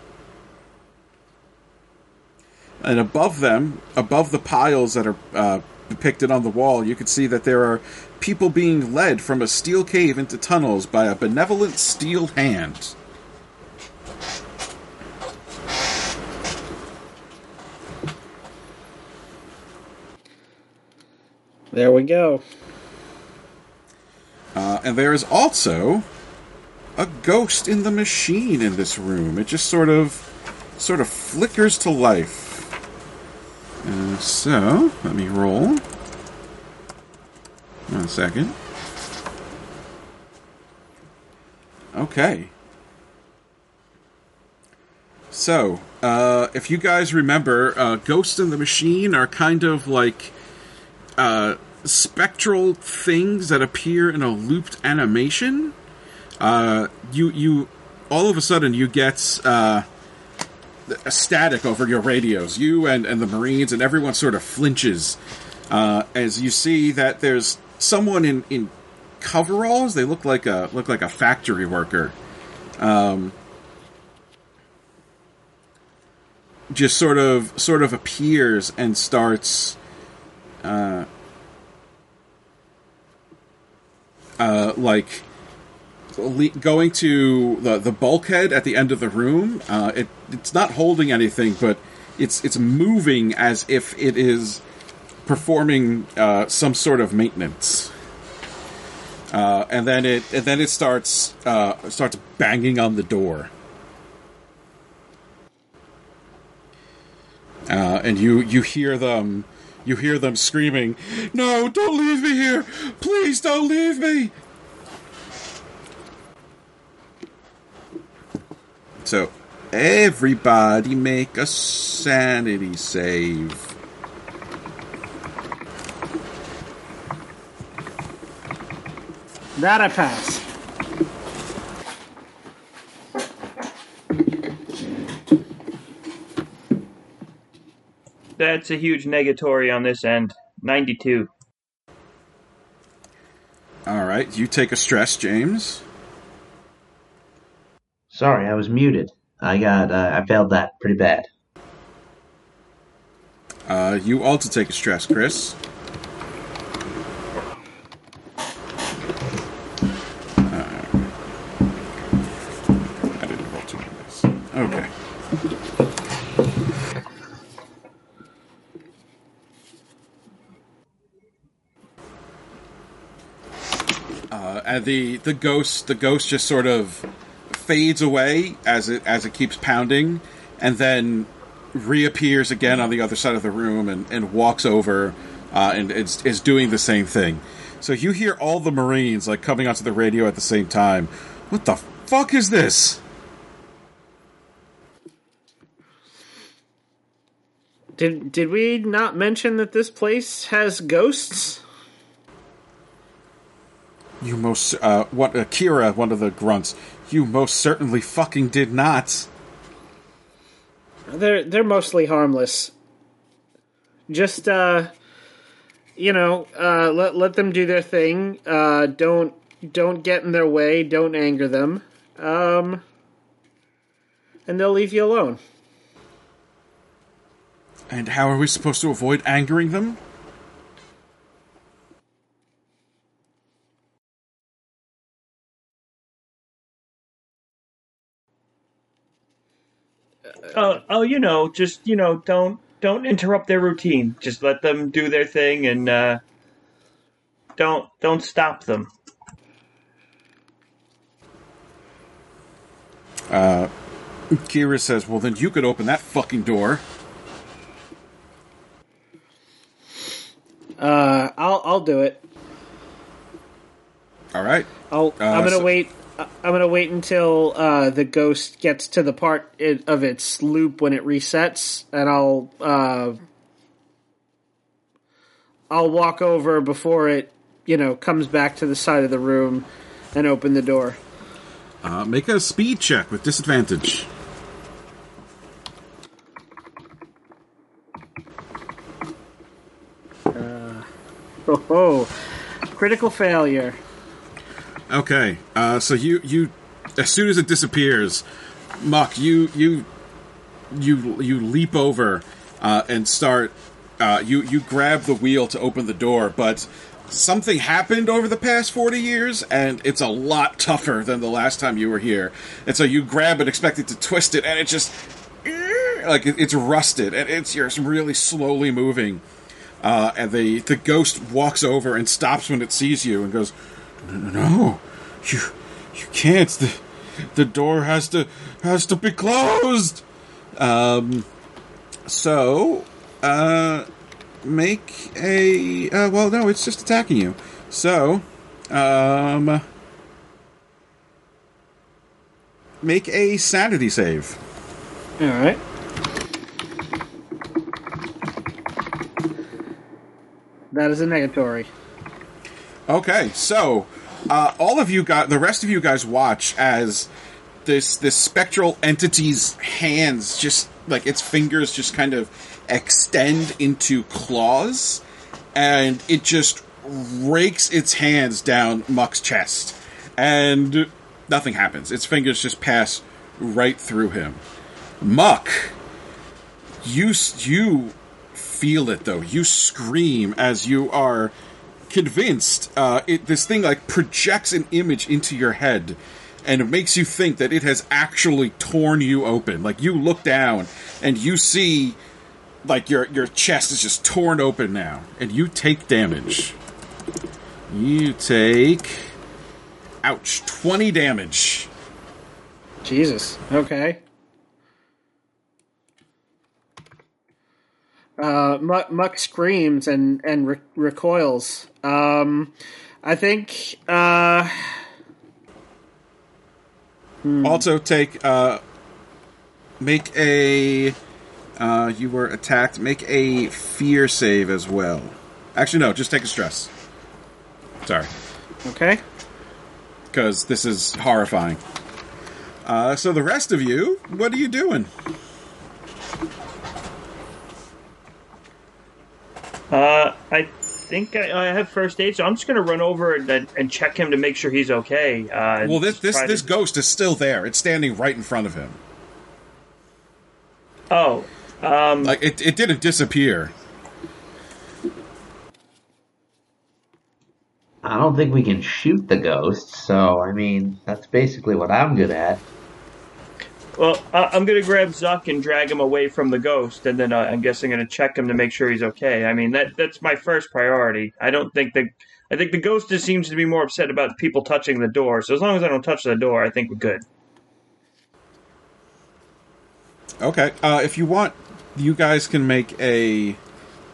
Speaker 5: And above them, above the piles that are uh, depicted on the wall, you can see that there are people being led from a steel cave into tunnels by a benevolent steel hand.
Speaker 4: There we go.
Speaker 5: Uh, and there is also a ghost in the machine in this room. It just sort of, sort of flickers to life. Uh, so let me roll. One second. Okay. So, uh, if you guys remember, uh, in the Machine are kind of like uh, spectral things that appear in a looped animation. Uh, you you all of a sudden you get uh, static over your radios. You and, and the Marines and everyone sort of flinches uh, as you see that there's someone in, in coveralls. They look like a look like a factory worker. Um, just sort of sort of appears and starts uh, uh, like going to the the bulkhead at the end of the room. Uh, it it's not holding anything, but it's it's moving as if it is performing uh, some sort of maintenance. Uh, and then it and then it starts uh, starts banging on the door. Uh, and you you hear them you hear them screaming, "No, don't leave me here! Please don't leave me!" So, everybody make a sanity save.
Speaker 4: That I pass.
Speaker 3: That's a huge negatory on this end. 92.
Speaker 5: All right, you take a stress, James.
Speaker 7: Sorry, I was muted. I got uh, I failed that pretty bad.
Speaker 5: Uh, you also take a stress, Chris. Uh, I didn't roll two of. Okay. The the ghost the ghost just sort of fades away as it as it keeps pounding, and then reappears again on the other side of the room and, and walks over uh, and is, is doing the same thing. So you hear all the Marines like coming onto the radio at the same time. What the fuck is this?
Speaker 4: Did did we not mention that this place has ghosts?
Speaker 5: You most uh, what Akira, one of the grunts. You most certainly fucking did not.
Speaker 4: They're they're mostly harmless. Just uh you know, uh let let them do their thing. Uh don't don't get in their way, don't anger them. Um and they'll leave you alone.
Speaker 5: And how are we supposed to avoid angering them?
Speaker 3: Oh, oh, you know, just you know, don't don't interrupt their routine. Just let them do their thing, and uh, don't don't stop them.
Speaker 5: Uh, Kira says, "Well, then you could open that fucking door."
Speaker 4: Uh I'll I'll do it.
Speaker 5: All right.
Speaker 4: I'll I'm gonna
Speaker 5: so-
Speaker 4: wait uh, I'm gonna wait until uh, the ghost gets to the part it, of its loop when it resets, and I'll uh, I'll walk over before it, you know, comes back to the side of the room and open the door.
Speaker 5: Uh, make a speed check with disadvantage.
Speaker 4: Oh, oh. critical failure.
Speaker 5: Okay. Uh, so you you as soon as it disappears, Muck, you you you you leap over uh, and start. Uh, you you grab the wheel to open the door, but something happened over the past forty years, and it's a lot tougher than the last time you were here. And so you grab it, expect it to twist it, and it just like it- it's rusted, and it's just really slowly moving. Uh, and the the ghost walks over and stops when it sees you and goes, "No, you you can't. The the door has to has to be closed." Um. So, uh, make a uh, well. No, it's just attacking you. So, um, make a sanity save.
Speaker 4: All right. That is a negatory.
Speaker 5: Okay, so uh, all of you got the rest of you guys watch as this this spectral entity's hands just like its fingers just kind of extend into claws, and it just rakes its hands down Muck's chest, and nothing happens. Its fingers just pass right through him. Muck, you you feel it though. You scream as you are convinced uh, it, this thing like projects an image into your head and it makes you think that it has actually torn you open like you look down and you see like your your chest is just torn open now and you take damage you take ouch 20 damage
Speaker 4: Jesus. Okay. Uh, Muck, Muck screams and and re- recoils. Um, I think. Uh,
Speaker 5: also take uh make a uh you were attacked make a fear save as well actually no just take a stress sorry
Speaker 4: okay.
Speaker 5: because this is horrifying. Uh, so the rest of you, what are you doing?
Speaker 3: Uh, I think I, I have first aid, so I'm just gonna run over and, and, and check him to make sure he's okay. Uh,
Speaker 5: Well, this this this
Speaker 3: to-
Speaker 5: ghost is still there. It's standing right in front of him.
Speaker 3: Oh, um,
Speaker 5: Like it, it didn't disappear.
Speaker 7: I don't think we can shoot the ghost, so I mean that's basically what I'm good at.
Speaker 3: Well, I, I'm gonna grab Zuck and drag him away from the ghost, and then uh, I guess I'm gonna check him to make sure he's okay. I mean, that that's my first priority. I don't think that I think the ghost just seems to be more upset about people touching the door. So as long as I don't touch the door, I think we're good.
Speaker 5: Okay. Uh, if you want, you guys can make a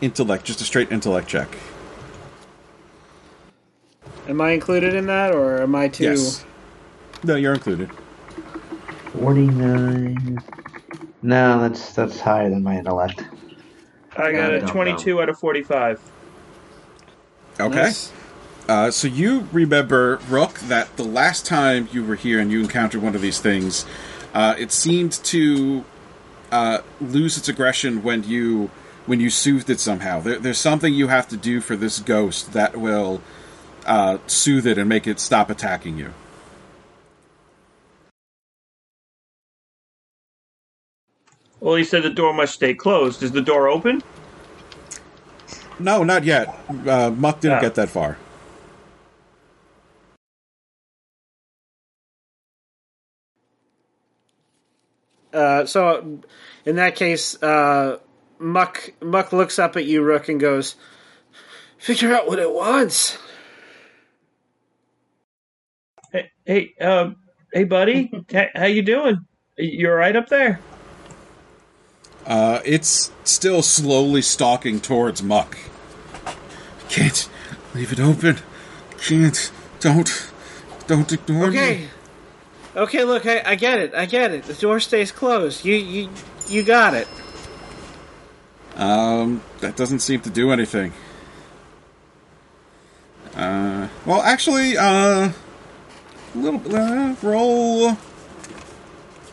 Speaker 5: intellect, just a straight intellect check.
Speaker 4: Am I included in that, or am I too?
Speaker 5: Yes. No, you're included.
Speaker 7: Forty-nine. No, that's that's higher than my intellect.
Speaker 3: I got
Speaker 7: Yeah,
Speaker 3: a
Speaker 7: dumb,
Speaker 3: 22 out of 45.
Speaker 5: Okay.
Speaker 4: Nice.
Speaker 5: Uh, so you remember, Rook, that the last time you were here and you encountered one of these things, uh, it seemed to uh, lose its aggression when you when you soothed it somehow. There, there's something you have to do for this ghost that will uh, soothe it and make it stop attacking you.
Speaker 3: Well, he said the door must stay closed. Is the door open?
Speaker 5: No, not yet. Uh, Muck didn't
Speaker 3: Ah.
Speaker 5: get that far.
Speaker 4: Uh, so, in that case, uh, Muck Muck looks up at you, Rook, and goes, "Figure out what it wants."
Speaker 3: Hey, hey, uh, hey, buddy, how you doing? You all right up there?
Speaker 5: Uh, it's still slowly stalking towards Muck. Can't leave it open. Can't. Don't. Don't ignore me.
Speaker 4: Okay. Okay, look, I, I get it. I get it. The door stays closed. You you you got it.
Speaker 5: Um, that doesn't seem to do anything. Uh, well, actually, uh, little uh, roll.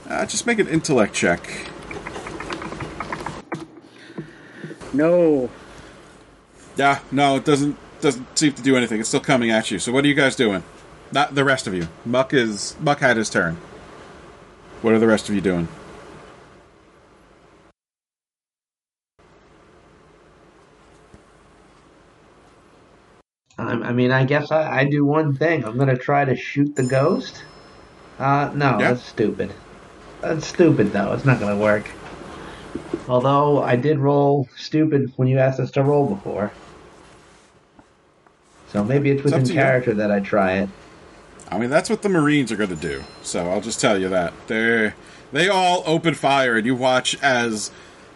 Speaker 5: Uh, just make an intellect check.
Speaker 4: No.
Speaker 5: Yeah, no, it doesn't doesn't seem to do anything. It's still coming at you. So what are you guys doing? Not the rest of you. Muck is Muck had his turn. What are the rest of you doing?
Speaker 7: I, I mean, I guess I, I do one thing. I'm gonna try to shoot the ghost. Uh, no,
Speaker 5: Yeah.
Speaker 7: that's stupid. That's stupid, though. It's not gonna work. Although I did roll stupid when you asked us to roll before. So maybe it's within
Speaker 5: you.
Speaker 7: character that I try it.
Speaker 5: I mean, that's what the Marines are going to do. So I'll just tell you that they they all open fire, and you watch as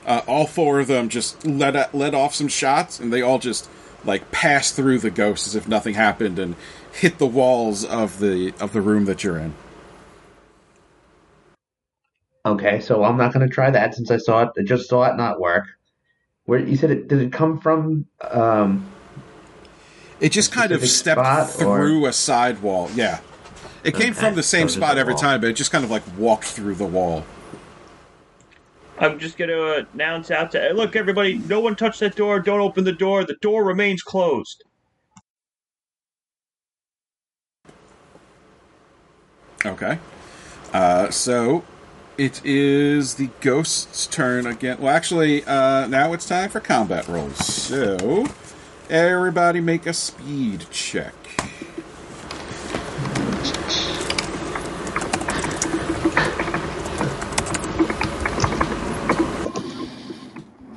Speaker 5: uh, all four of them just let let off some shots, and they all just like pass through the ghost as if nothing happened, and hit the walls of the of the room that you're in.
Speaker 7: Okay, so I'm not gonna try that since I saw it. I just saw it not work. Where you said it? Did it come from? Um,
Speaker 5: It just kind of stepped
Speaker 7: spot, or-
Speaker 5: through a side wall. Yeah, it came
Speaker 7: Okay,
Speaker 5: from the same
Speaker 7: so
Speaker 5: spot every
Speaker 7: wall.
Speaker 5: time, but it just kind of like walked through the wall.
Speaker 3: I'm just going to announce out to look, everybody, no one touch that door. Don't open the door. The door remains closed.
Speaker 5: Okay. Uh, so it is the ghost's turn again. Well, actually, uh, now it's time for combat rolls. So everybody make a speed check.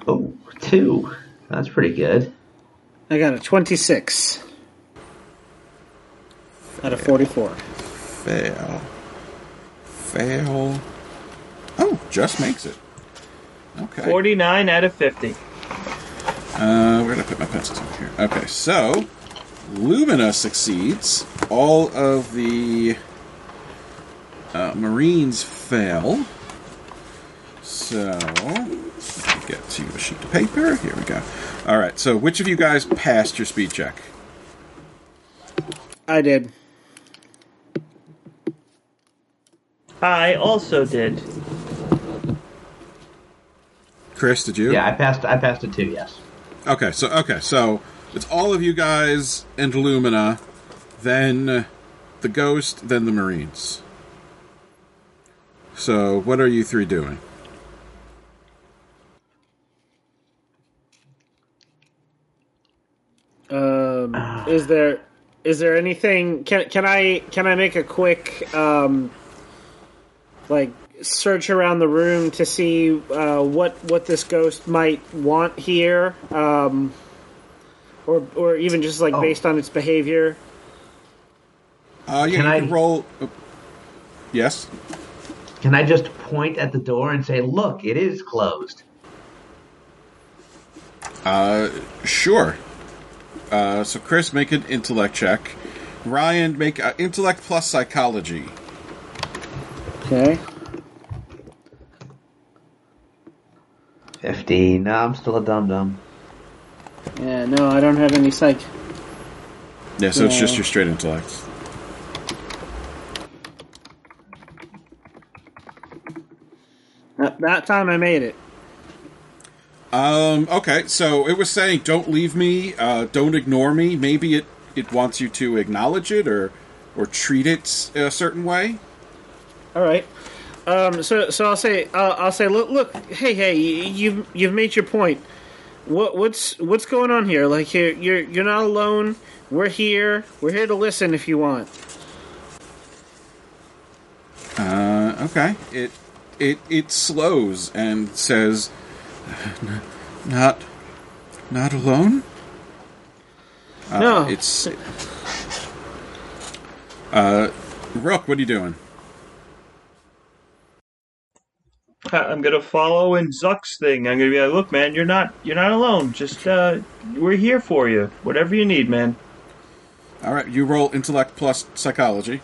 Speaker 7: oh, two. That's pretty good.
Speaker 4: I got a 26 out of 44.
Speaker 5: Fail. Fail. Oh, just makes it. Okay.
Speaker 3: 49 out of 50.
Speaker 5: Uh, where did I put my pencils over here? Okay, so Lumina succeeds. All of the uh, Marines fail. So let me get to a sheet of paper. Here we go. All right. So which of you guys passed your speed check?
Speaker 4: I did.
Speaker 3: I also did.
Speaker 5: Chris, did you?
Speaker 7: Yeah, I passed. I passed it too. Yes.
Speaker 5: Okay, so okay, so it's all of you guys and Lumina, then the Ghost, then the Marines. So what are you three doing?
Speaker 4: Um, is there is there anything? Can can I can I make a quick um, like search around the room to see uh, what what this ghost might want here? Um, or or even just like
Speaker 7: Oh.
Speaker 4: based on its behavior.
Speaker 5: Uh, yeah,
Speaker 7: Can
Speaker 5: you
Speaker 7: I-
Speaker 5: can roll. oh, yes.
Speaker 7: Can I just point at the door and say, "Look, it is closed"?
Speaker 5: Uh, sure. Uh, so Chris, make an intellect check. Ryan, make uh, intellect plus psychology.
Speaker 4: Okay.
Speaker 7: Fifteen. No, I'm still a dum dum.
Speaker 4: Yeah. No, I don't have any psych.
Speaker 5: Yeah, so it's just your straight intellect.
Speaker 4: That, that time I made it.
Speaker 5: Um, okay, so it was saying, "Don't leave me. Uh, don't ignore me." Maybe it it wants you to acknowledge it or or treat it a certain way.
Speaker 4: All right. Um, so, so I'll say, uh, I'll say, look, look, hey, hey, you've you've made your point. What what's what's going on here? Like, you're you're you're not alone. We're here. We're here to listen if you want.
Speaker 5: Uh, okay. It it it slows and says, "Not not alone." Uh,
Speaker 4: No.
Speaker 5: it's. Uh, Rook, what are you doing?
Speaker 3: I'm gonna follow in Zuck's thing. I'm gonna be like, look, man, you're not you're not alone. Just uh, we're here for you. Whatever you need, man.
Speaker 5: All right, you roll intellect plus psychology.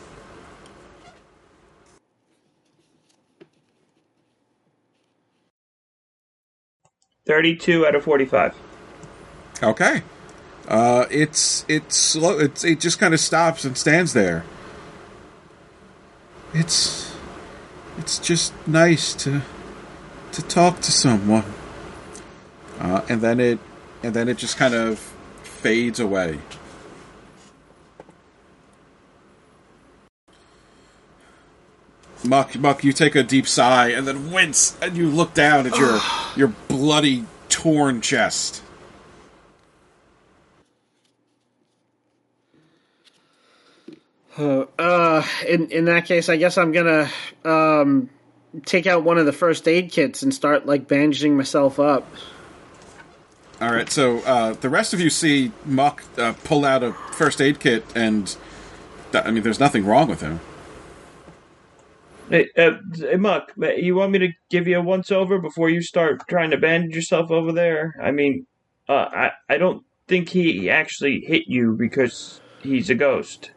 Speaker 3: Thirty-two out of forty-five.
Speaker 5: Okay. Uh, it's it's slow. It's it just kind of stops and stands there. It's it's just nice to to talk to someone. Uh, and then it and then it just kind of fades away. Muck, Muck, you take a deep sigh and then wince, and you look down at your your bloody, torn chest.
Speaker 4: Uh, in in that case, I guess I'm gonna um take out one of the first aid kits and start like bandaging myself up.
Speaker 5: All right, so uh, the rest of you see Muck uh, pull out a first aid kit, and th- I mean, there's nothing wrong with him.
Speaker 3: Hey, uh, hey, Muck, you want me to give you a once over before you start trying to bandage yourself over there? I mean, uh, I I don't think he actually hit you because he's a ghost.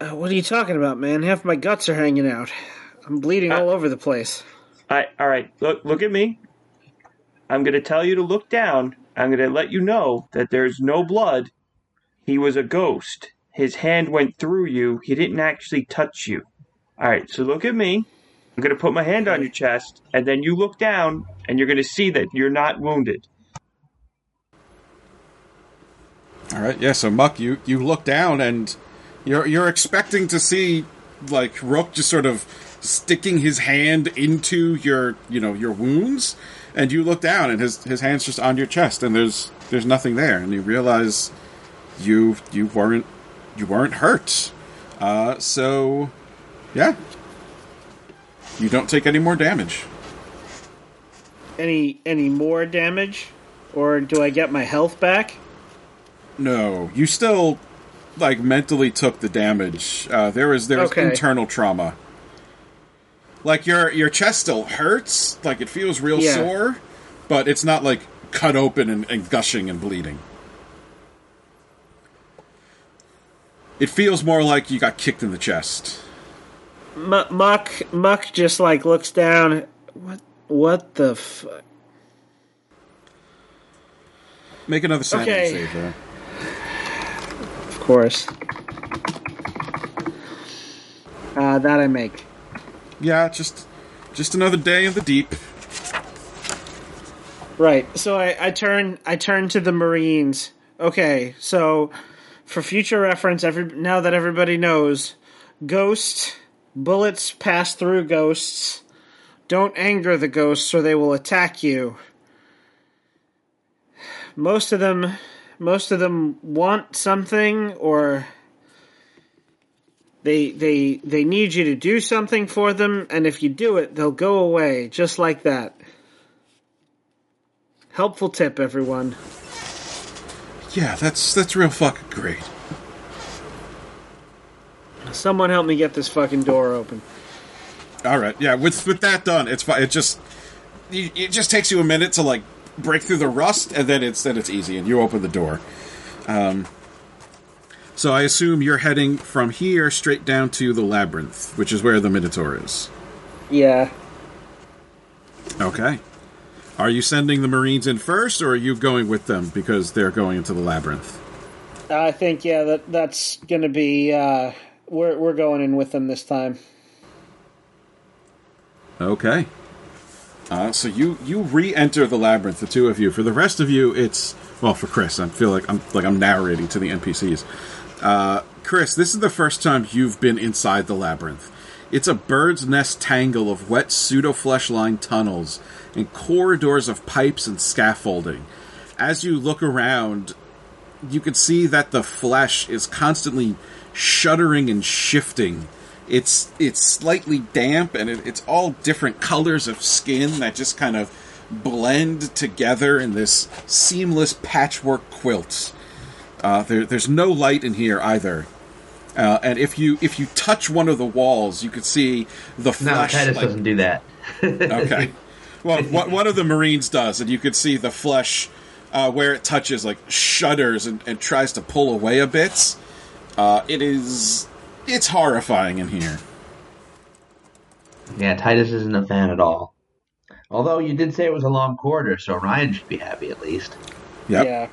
Speaker 4: Uh, what are you talking about, man? Half my guts are hanging out. I'm bleeding uh, all over the place.
Speaker 3: I all right. Look look at me. I'm going to tell you to look down. I'm going to let you know that there's no blood. He was a ghost. His hand went through you. He didn't actually touch you. All right. So look at me. I'm going to put my hand on your chest, and then you look down, and you're going to see that you're not wounded.
Speaker 5: All right, yeah. So Muck, you you look down, and you're you're expecting to see like Rook just sort of sticking his hand into your you know your wounds, and you look down, and his his hand's just on your chest, and there's there's nothing there, and you realize you you weren't you weren't hurt. Uh, so yeah, you don't take any more damage.
Speaker 4: Any any more damage, or do I get my health back?
Speaker 5: No, you still like mentally took the damage. Uh, there was there was
Speaker 4: Okay.
Speaker 5: internal trauma. Like your your chest still hurts, like it feels real
Speaker 4: Yeah.
Speaker 5: sore, but it's not like cut open and, and gushing and bleeding. It feels more like you got kicked in the chest.
Speaker 4: M- Muck Muck just like looks down. What what the fuck?
Speaker 5: Make another sanity
Speaker 4: Okay.
Speaker 5: save there.
Speaker 4: Of course. Uh, that I make.
Speaker 5: Yeah, just just another day in the deep.
Speaker 4: Right. So I, I turn I turn to the Marines. Okay, so for future reference, every now that everybody knows, ghost bullets pass through ghosts. Don't anger the ghosts or they will attack you. Most of them most of them want something or they they they need you to do something for them and if you do it, they'll go away just like that. Helpful tip, everyone.
Speaker 5: Yeah, that's that's real fucking great.
Speaker 4: Someone help me get this fucking door open.
Speaker 5: All right, yeah. With with that done, it's fine. It just it just takes you a minute to like break through the rust, and then it's then it's easy, and you open the door. Um, so I assume you're heading from here straight down to the labyrinth, which is where the Minotaur is.
Speaker 4: Yeah.
Speaker 5: Okay. Are you sending the Marines in first, or are you going with them because they're going into the labyrinth?
Speaker 4: I think yeah that that's gonna be uh we're we're going in with them this time.
Speaker 5: Okay. Uh, so you you re-enter the labyrinth, the two of you. For the rest of you, it's well for Chris. I feel like I'm like I'm narrating to the NPCs. Uh, Chris, this is the first time you've been inside the labyrinth. It's a bird's nest tangle of wet pseudo flesh lined tunnels and corridors of pipes and scaffolding. As you look around, you can see that the flesh is constantly shuddering and shifting. It's it's slightly damp and it, it's all different colors of skin that just kind of blend together in this seamless patchwork quilt. Uh, there, there's no light in here either. Uh, and if you if you touch one of the walls, you can see the
Speaker 7: No,
Speaker 5: flesh.
Speaker 7: Titus doesn't do that.
Speaker 5: okay. Well, what one of the Marines does, and you can see the flesh uh, where it touches, like shudders and, and tries to pull away a bit. Uh, it is, it's horrifying in here.
Speaker 7: Yeah, Titus isn't a fan at all. Although you did say it was a long corridor, so Ryan should be happy at least.
Speaker 5: Yep.
Speaker 4: Yeah.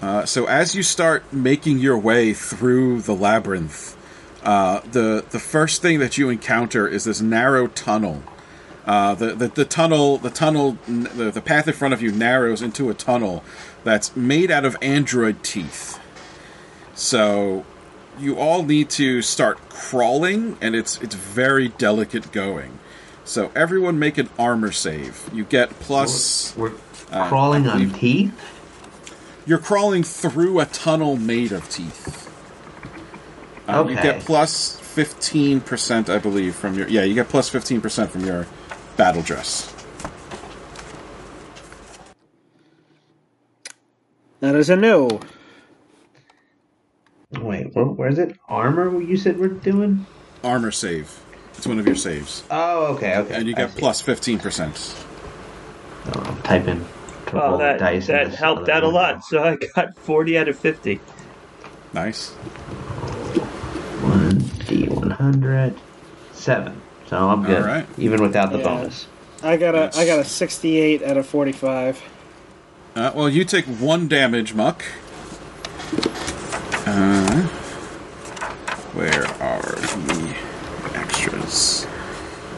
Speaker 5: Uh, so as you start making your way through the labyrinth, uh, the the first thing that you encounter is this narrow tunnel. Uh, the, the the tunnel the tunnel the, the path in front of you narrows into a tunnel that's made out of android teeth. So you all need to start crawling, and it's it's very delicate going. So everyone make an armor save. You get plus.
Speaker 7: We're
Speaker 5: Uh,
Speaker 7: crawling on teeth.
Speaker 5: You're crawling through a tunnel made of teeth. Uh, You
Speaker 7: Okay.
Speaker 5: get plus fifteen percent, I believe, from your yeah. You get plus fifteen percent from your battle dress.
Speaker 4: That is a no.
Speaker 7: Wait, where, where's it? Armor? You said we're doing?
Speaker 5: Armor save. It's one of your saves,
Speaker 7: Oh, okay, okay.
Speaker 5: and you get
Speaker 7: see.
Speaker 5: plus fifteen percent.
Speaker 7: Oh, I'm typing. To roll
Speaker 3: Well,
Speaker 7: the
Speaker 3: that
Speaker 7: dice
Speaker 3: that helped out a lot. So I got 40 out of 50.
Speaker 5: Nice.
Speaker 7: One D one hundred seven. So I'm good,
Speaker 5: Alright.
Speaker 7: even without the
Speaker 4: Yeah.
Speaker 7: bonus.
Speaker 4: I got a
Speaker 5: Yes.
Speaker 4: I got a 68 out of 45.
Speaker 5: Uh, well, you take one damage, Muck. Uh, where are the extras?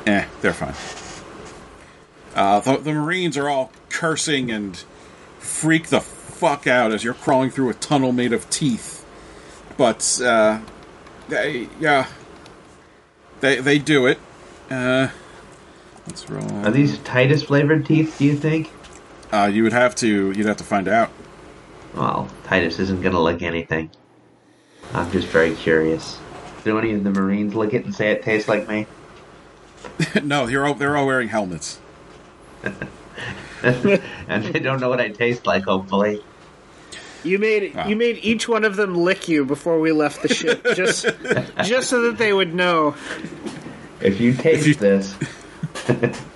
Speaker 5: Eh, they're fine. Uh, the, the Marines are all cursing and freak the fuck out as you're crawling through a tunnel made of teeth. But, uh, they, yeah, they, they do it. Uh, let's roll.
Speaker 7: Are these Titus flavored teeth? Do you think?
Speaker 5: Uh, you would have to, you'd have to find out.
Speaker 7: Well, Titus isn't gonna lick anything. I'm just very curious. Do any of the Marines lick it and say it tastes like me?
Speaker 5: no, they're all, they're all wearing helmets.
Speaker 7: and they don't know what I taste like. Hopefully.
Speaker 4: You made
Speaker 5: Wow.
Speaker 4: you made each one of them lick you before we left the ship, just just so that they would know.
Speaker 7: If you taste
Speaker 5: you-
Speaker 7: this,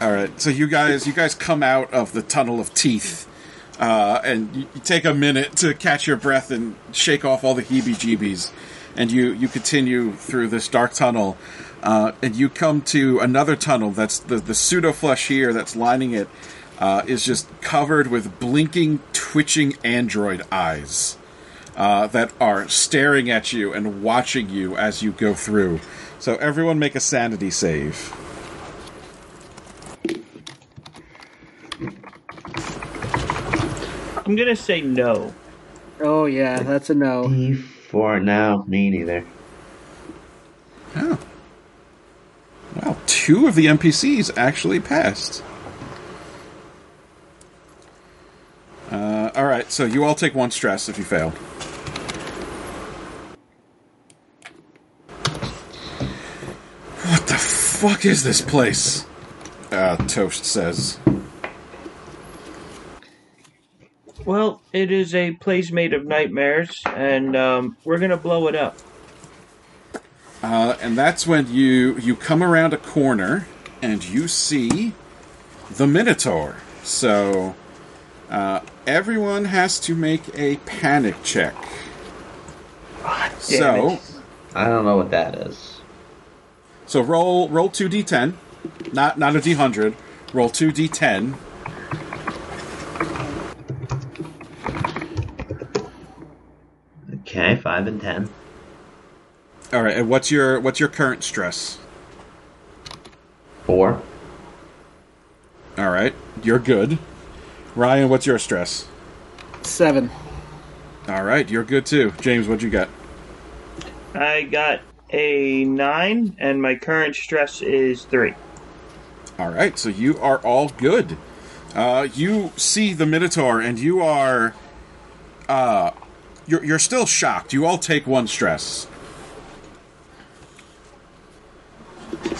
Speaker 5: All right, so you guys, you guys come out of the tunnel of teeth, uh, and you, you take a minute to catch your breath and shake off all the heebie-jeebies, and you you continue through this dark tunnel, uh, and you come to another tunnel that's the the pseudo flesh here that's lining it uh, is just covered with blinking, twitching android eyes. Uh, that are staring at you and watching you as you go through. So everyone make a sanity save.
Speaker 3: I'm going to say no.
Speaker 4: Oh yeah, that's a no.
Speaker 7: D4. No, me neither.
Speaker 5: Oh. Wow, two of the NPCs actually passed. Uh, all right, so you all take one stress if you fail. What the fuck is this place? Uh, Toast says.
Speaker 3: Well, it is a place made of nightmares, and um, we're gonna blow it up.
Speaker 5: Uh, and that's when you you come around a corner and you see the Minotaur. So uh, everyone has to make a panic check. so
Speaker 7: I don't know what that is.
Speaker 5: so roll roll two d10, not not a d100. Roll two d10.
Speaker 7: Okay, five and ten.
Speaker 5: All right. And what's your what's your current stress?
Speaker 7: Four.
Speaker 5: All right, you're good. Ryan, what's your stress?
Speaker 4: Seven.
Speaker 5: All right, you're good too. James, what'd you get?
Speaker 3: I got a nine, and my current stress is three.
Speaker 5: All right, so you are all good. Uh, you see the Minotaur, and you are, uh, you're you're still shocked. You all take one stress.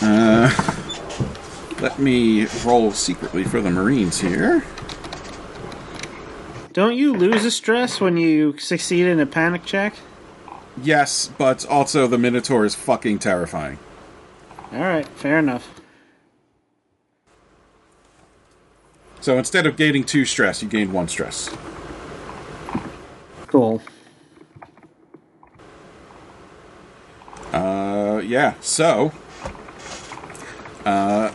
Speaker 5: Uh, let me roll secretly for the Marines here.
Speaker 4: Don't you lose a stress when you succeed in a panic check?
Speaker 5: Yes, but also the Minotaur is fucking terrifying.
Speaker 4: All right, fair enough.
Speaker 5: So instead of gaining two stress, you gained one stress.
Speaker 4: Cool.
Speaker 5: Uh, yeah. So, uh,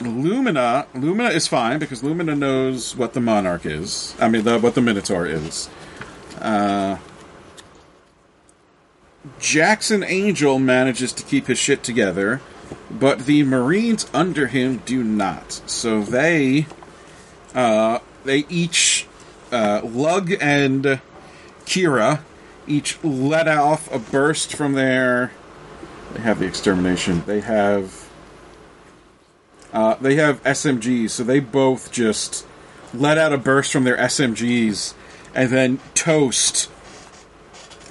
Speaker 5: Lumina, Lumina is fine because Lumina knows what the Monarch is. I mean, the, what the Minotaur is. Uh, Jackson Angel manages to keep his shit together, but the Marines under him do not. So they, uh, they each, uh, Lug and Kira each let off a burst from their they have the extermination. They have uh, they have SMGs, so they both just let out a burst from their SMGs, and then Toast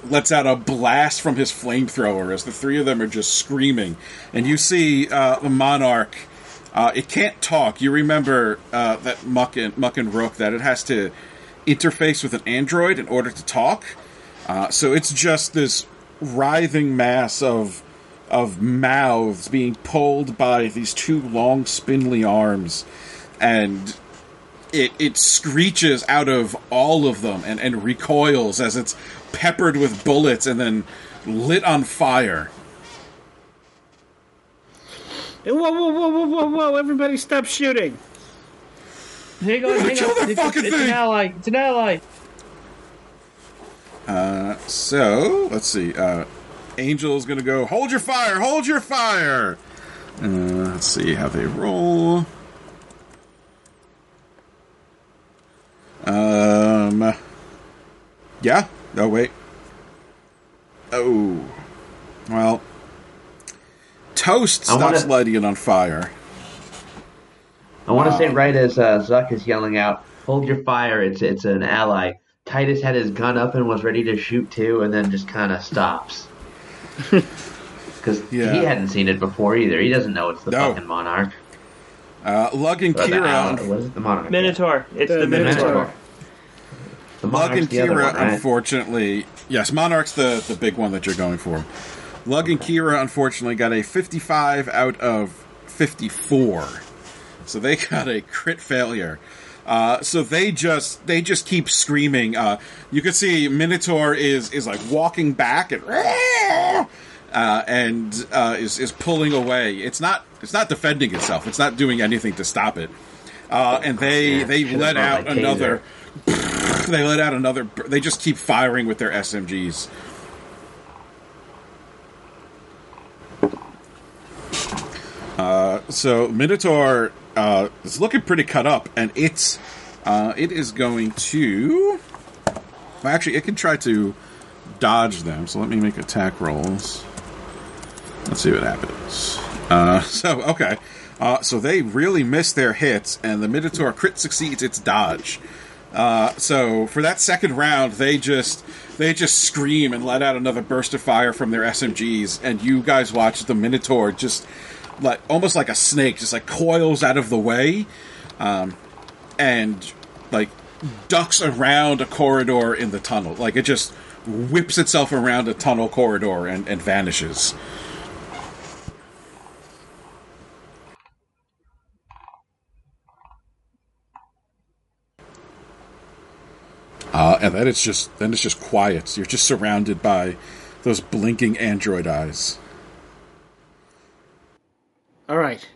Speaker 5: lets out a blast from his flamethrower as the three of them are just screaming. And you see uh, the Monarch. Uh, it can't talk. You remember uh, that Muck and Muck and Rook that it has to interface with an android in order to talk. Uh, so it's just this writhing mass of of mouths being pulled by these two long spindly arms and it it screeches out of all of them and, and recoils as it's peppered with bullets and then lit on fire.
Speaker 4: Whoa, whoa, whoa, whoa, whoa, whoa! Everybody, stop shooting!
Speaker 3: Hang on, hang
Speaker 5: Kill
Speaker 3: on.
Speaker 5: that
Speaker 3: It's,
Speaker 5: fucking
Speaker 3: it's
Speaker 5: thing!
Speaker 3: an ally. It's an ally.
Speaker 5: Uh, so let's see. Uh, Angel's gonna go. Hold your fire! Hold your fire! Uh, let's see how they roll. Um. Yeah. Oh wait. Oh. Well. Toast
Speaker 7: wanna-
Speaker 5: stops lighting it on fire.
Speaker 7: I want to say right as uh, Zuck is yelling out, "Hold your fire!" It's it's an ally. Titus had his gun up and was ready to shoot too, and then just kind of stops because
Speaker 5: Yeah.
Speaker 7: he hadn't seen it before either. He doesn't know it's the
Speaker 5: No.
Speaker 7: fucking monarch.
Speaker 5: Uh, Lug and
Speaker 7: Or the
Speaker 5: Kira.
Speaker 7: ally. What is it? The monarch.
Speaker 3: Minotaur. It's
Speaker 4: The
Speaker 3: the, Minotaur.
Speaker 4: Minotaur.
Speaker 7: The
Speaker 5: Lug and Kira,
Speaker 7: one, right?
Speaker 5: unfortunately, yes, Monarch's the the big one that you're going for. Lug and Kira, unfortunately, got a 55 out of 54, so they got a crit failure. Uh, so they just they just keep screaming. Uh, you can see Minotaur is is like walking back and uh, and uh, is is pulling away. It's not it's not defending itself. It's not doing anything to stop it. Uh, and they
Speaker 7: Yeah,
Speaker 5: they let out another they let out another. They just keep firing with their SMGs. Uh, so Minotaur uh, is looking pretty cut up, and it's uh, it is going to. Well, actually, it can try to dodge them. So let me make attack rolls. Let's see what happens. Uh, so okay, uh, so they really miss their hits, and the Minotaur crit succeeds its dodge. Uh, so for that second round, they just they just scream and let out another burst of fire from their SMGs, and you guys watch the Minotaur just like almost like a snake, just like coils out of the way, um, and like ducks around a corridor in the tunnel. Like it just whips itself around a tunnel corridor and, and vanishes. Uh, and then it's just then it's just quiet. You're just surrounded by those blinking android eyes.
Speaker 4: Right.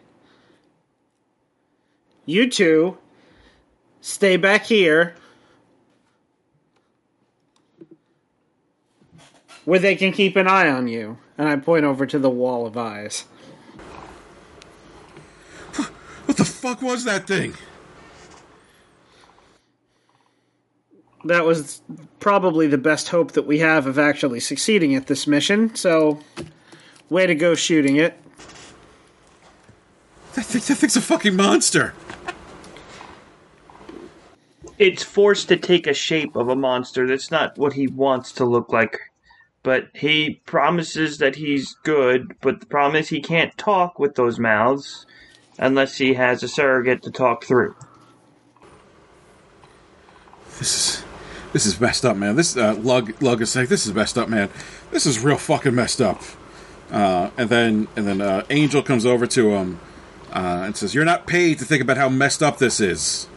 Speaker 4: You two stay back here where they can keep an eye on you. And I point over to the wall of eyes.
Speaker 5: What the fuck was that thing?
Speaker 4: That was probably the best hope that we have of actually succeeding at this mission, so way to go shooting it.
Speaker 5: That, thing, that thing's a fucking monster.
Speaker 3: It's forced to take a shape of a monster. That's not what he wants to look like. But he promises that he's good, but the problem is he can't talk with those mouths unless he has a surrogate to talk through.
Speaker 5: This is this is messed up, man. This uh, lug lug is like this is messed up, man. This is real fucking messed up. Uh, and then and then uh, Angel comes over to him uh, and says, "You're not paid to think about how messed up this is.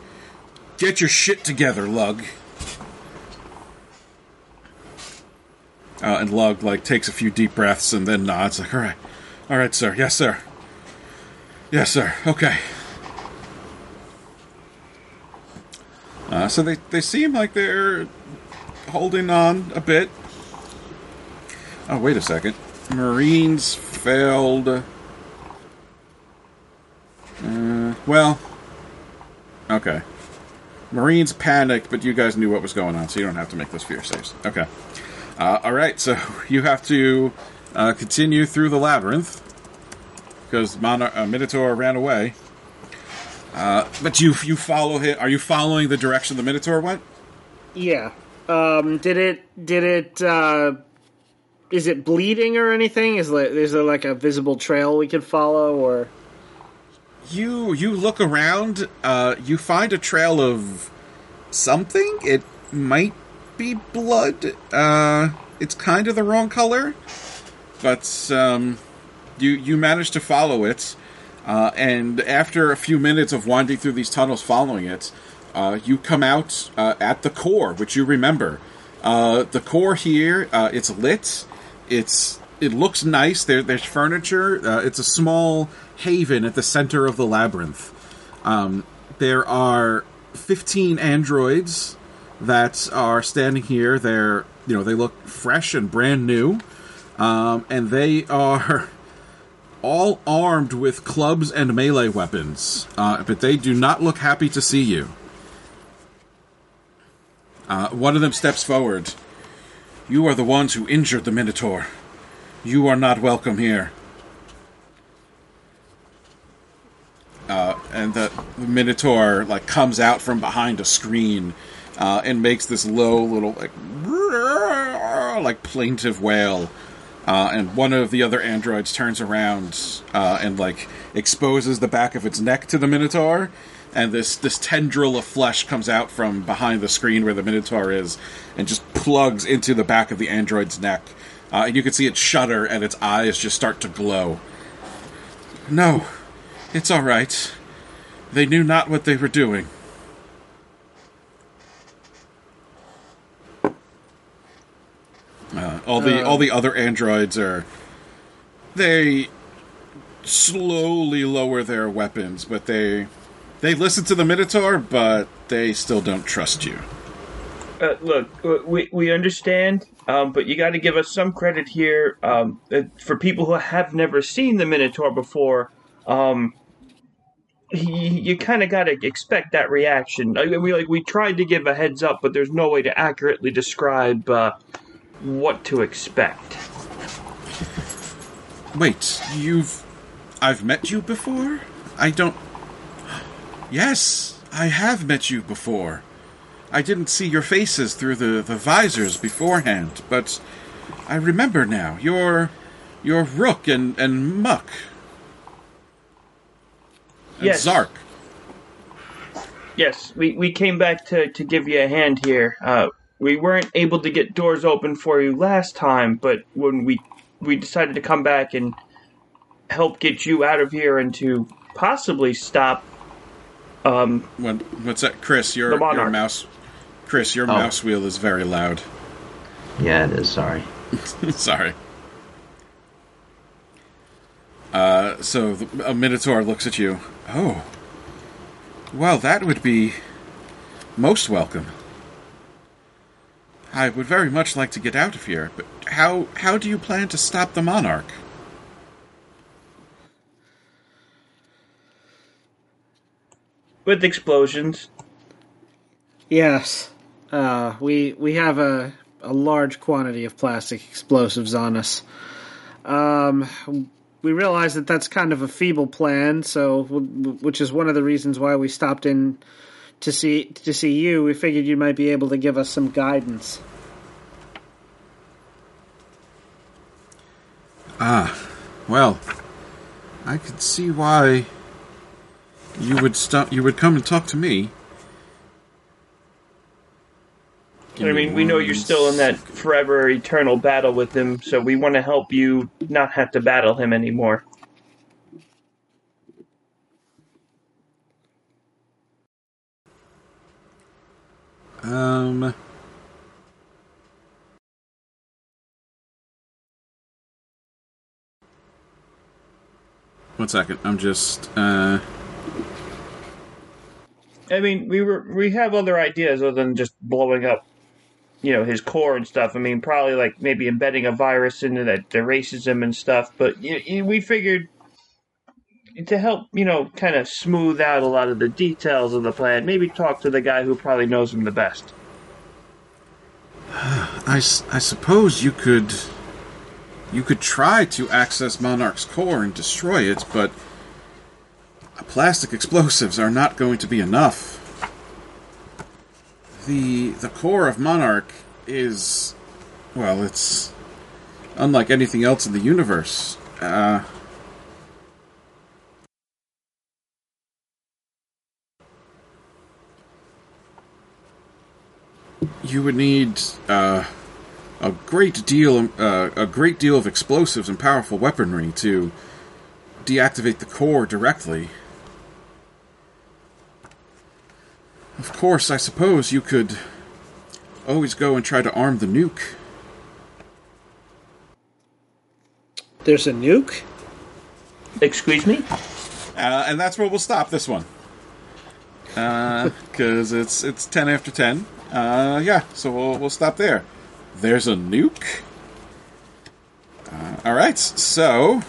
Speaker 5: Get your shit together, Lug." Uh, and Lug like takes a few deep breaths and then nods, like, "All right, all right, sir. Yes, sir. Yes, sir. Okay." Uh, so they, they seem like they're holding on a bit. Oh, wait a second. Marines failed. Uh, well, okay. Marines panicked, but you guys knew what was going on, so you don't have to make those fear saves. Okay. Uh, all right, so you have to uh, continue through the labyrinth because Mon- uh, Minotaur ran away. Uh, but you you follow him. Are you following the direction the Minotaur went?
Speaker 4: Yeah. Um, did it, did it, uh, is it bleeding or anything? Is there, is there like a visible trail we could follow or?
Speaker 5: You you look around. Uh, you find a trail of something. It might be blood. Uh, it's kind of the wrong color, but um, you you manage to follow it. Uh, and after a few minutes of winding through these tunnels following it, uh, you come out uh, at the core, which you remember. Uh, the core here, uh, it's lit. It's it looks nice. There, there's furniture. Uh, it's a small haven at the center of the labyrinth. Um, there are 15 androids that are standing here. They're you know they look fresh and brand new, um, and they are all armed with clubs and melee weapons, uh, but they do not look happy to see you. Uh, one of them steps forward. You are the ones who injured the Minotaur. You are not welcome here. Uh, and the, the Minotaur like comes out from behind a screen uh, and makes this low little like like plaintive wail. Uh, and one of the other androids turns around uh, and like exposes the back of its neck to the Minotaur, and this this tendril of flesh comes out from behind the screen where the Minotaur is, and just plugs into the back of the android's neck. Uh, and you can see it shudder, and its eyes just start to glow. No, it's all right. They knew not what they were doing. Uh, all the all the other androids are they slowly lower their weapons, but they they listen to the Minotaur, but they still don't trust you.
Speaker 3: Uh, look, uh, we we understand, um, but you got to give us some credit here. Um, uh, for people who have never seen the Minotaur before, um, you kind of got to expect that reaction. I mean, we like we tried to give a heads up, but there's no way to accurately describe uh, what to expect.
Speaker 5: Wait, you've I've met you before? I don't Yes, I have met you before. I didn't see your faces through the, the visors beforehand, but I remember now. You're you're Rook and, and Muck. And
Speaker 3: Yes.
Speaker 5: Zark.
Speaker 3: Yes, we, we came back to, to give you a hand here. Uh, we weren't able to get doors open for you last time, but when we we decided to come back and help get you out of here and to possibly stop um,
Speaker 5: What, what's that, Chris? Your
Speaker 3: The
Speaker 5: your mouse, Chris, your
Speaker 7: Oh.
Speaker 5: mouse wheel is very loud.
Speaker 7: Yeah, it is. Sorry.
Speaker 5: Sorry. Uh, so the, a Minotaur looks at you. Oh, well, that would be most welcome. I would very much like to get out of here, but how how do you plan to stop the monarch?
Speaker 3: with explosions.
Speaker 4: Yes. Uh, we we have a a large quantity of plastic explosives on us. Um, we realize that that's kind of a feeble plan, so which is one of the reasons why we stopped in to see to see you. We figured you might be able to give us some guidance.
Speaker 5: Ah, well, I could see why you would stop. You would come and talk to me.
Speaker 3: I mean, we know you're still in that forever eternal battle with him, so we want to help you not have to battle him anymore.
Speaker 5: Um. One second. I'm just. Uh.
Speaker 3: I mean, we were we have other ideas other than just blowing up, you know, his core and stuff. I mean, probably like maybe embedding a virus into that erases him and stuff. But y y we figured to help, you know, kind of smooth out a lot of the details of the plan. Maybe talk to the guy who probably knows him the best.
Speaker 5: I, I suppose you could. You could try to access Monarch's core and destroy it, but. Plastic explosives are not going to be enough. The the core of Monarch is well, it's unlike anything else in the universe. Uh you would need uh, a great deal uh, a great deal of explosives and powerful weaponry to deactivate the core directly. Of course, I suppose you could always go and try to arm the nuke.
Speaker 4: There's a nuke.
Speaker 3: Excuse me.
Speaker 5: Uh, and that's where we'll stop this one. Because it's it's ten after ten. Uh, yeah, so we'll we'll stop there. There's a nuke. Uh, all right, so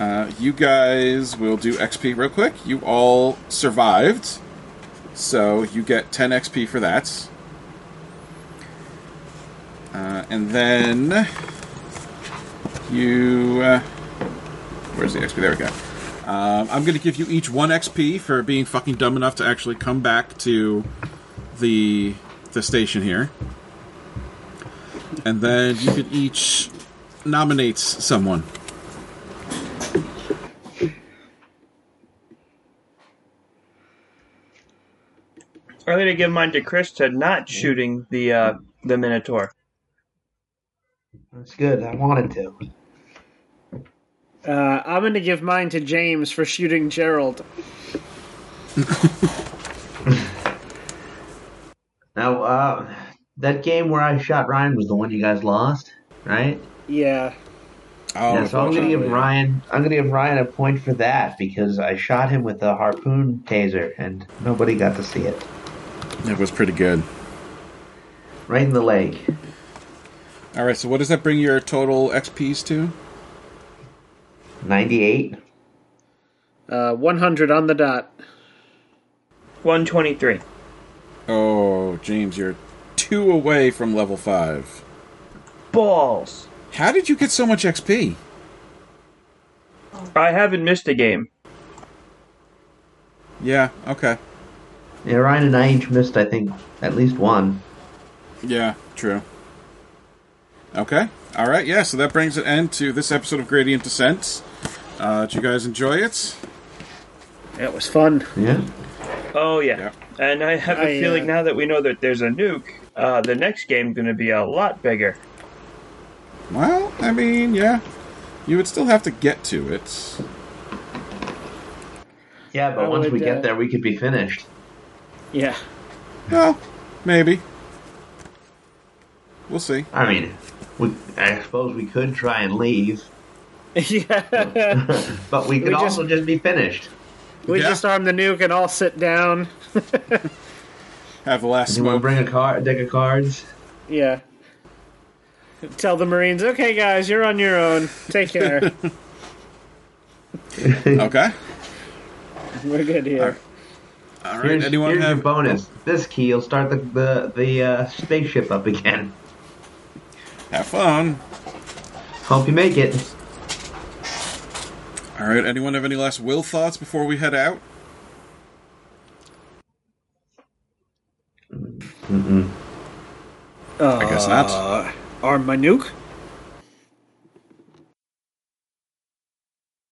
Speaker 5: uh, you guys will do XP real quick. You all survived, so you get ten XP for that. Uh, and then you. Uh, where's the XP? There we go. Um, I'm going to give you each one XP for being fucking dumb enough to actually come back to the the station here, and then you could each nominate someone.
Speaker 3: I'm gonna give mine to Chris to not shooting the uh, the Minotaur.
Speaker 7: That's good. I wanted to.
Speaker 4: Uh, I'm going to give mine to James for shooting Gerald.
Speaker 7: Now, uh, that game where I shot Ryan was the one you guys lost, right?
Speaker 4: Yeah.
Speaker 5: Oh,
Speaker 7: yeah, so I'm gonna give. Ryan. I'm gonna give Ryan a point for that because I shot him with a harpoon taser and nobody got to see it.
Speaker 5: It was pretty good.
Speaker 7: Right in the leg.
Speaker 5: All right, so what does that bring your total XPs to?
Speaker 7: Ninety-eight.
Speaker 4: Uh, 100 on the dot.
Speaker 3: One twenty three.
Speaker 5: Oh, James, you're two away from level five.
Speaker 3: Balls.
Speaker 5: How did you get so much XP?
Speaker 3: I haven't missed a game.
Speaker 5: Yeah, okay.
Speaker 7: Yeah, Ryan and I each missed, I think, at least one.
Speaker 5: Yeah, true. Okay. All right. Yeah. So that brings an end to this episode of Gradient Descent. Uh, did you guys enjoy it?
Speaker 4: It was fun.
Speaker 7: Yeah.
Speaker 3: Oh yeah.
Speaker 5: Yeah.
Speaker 3: And I have a
Speaker 4: I,
Speaker 3: feeling
Speaker 4: uh,
Speaker 3: now that we know that there's a nuke, uh, the next game's going to be a lot bigger.
Speaker 5: Well, I mean, yeah. You would still have to get to it.
Speaker 7: Yeah, but
Speaker 4: I
Speaker 7: once we
Speaker 4: would,
Speaker 7: get
Speaker 4: uh,
Speaker 7: there, we could be finished.
Speaker 4: Yeah.
Speaker 5: Well, maybe. We'll see.
Speaker 7: I mean, we, I suppose we could try and leave,
Speaker 4: yeah.
Speaker 7: but we could
Speaker 4: We just-
Speaker 7: also just be finished.
Speaker 4: we
Speaker 5: Yeah.
Speaker 4: just arm the nuke and all sit down.
Speaker 5: Have the last
Speaker 7: You want to bring a card, deck of cards?
Speaker 4: Yeah. Tell the Marines, okay, guys, you're on your own. Take care.
Speaker 5: Okay.
Speaker 4: We're good here.
Speaker 5: All right.
Speaker 7: Here's,
Speaker 5: Anyone
Speaker 7: here's your bonus. This key will start the the, the uh, spaceship up again.
Speaker 5: Have fun.
Speaker 7: Hope you make it.
Speaker 5: All right. Anyone have any last will thoughts before we head out?
Speaker 7: Mm-mm.
Speaker 4: Uh,
Speaker 5: I guess not.
Speaker 4: Arm my nuke?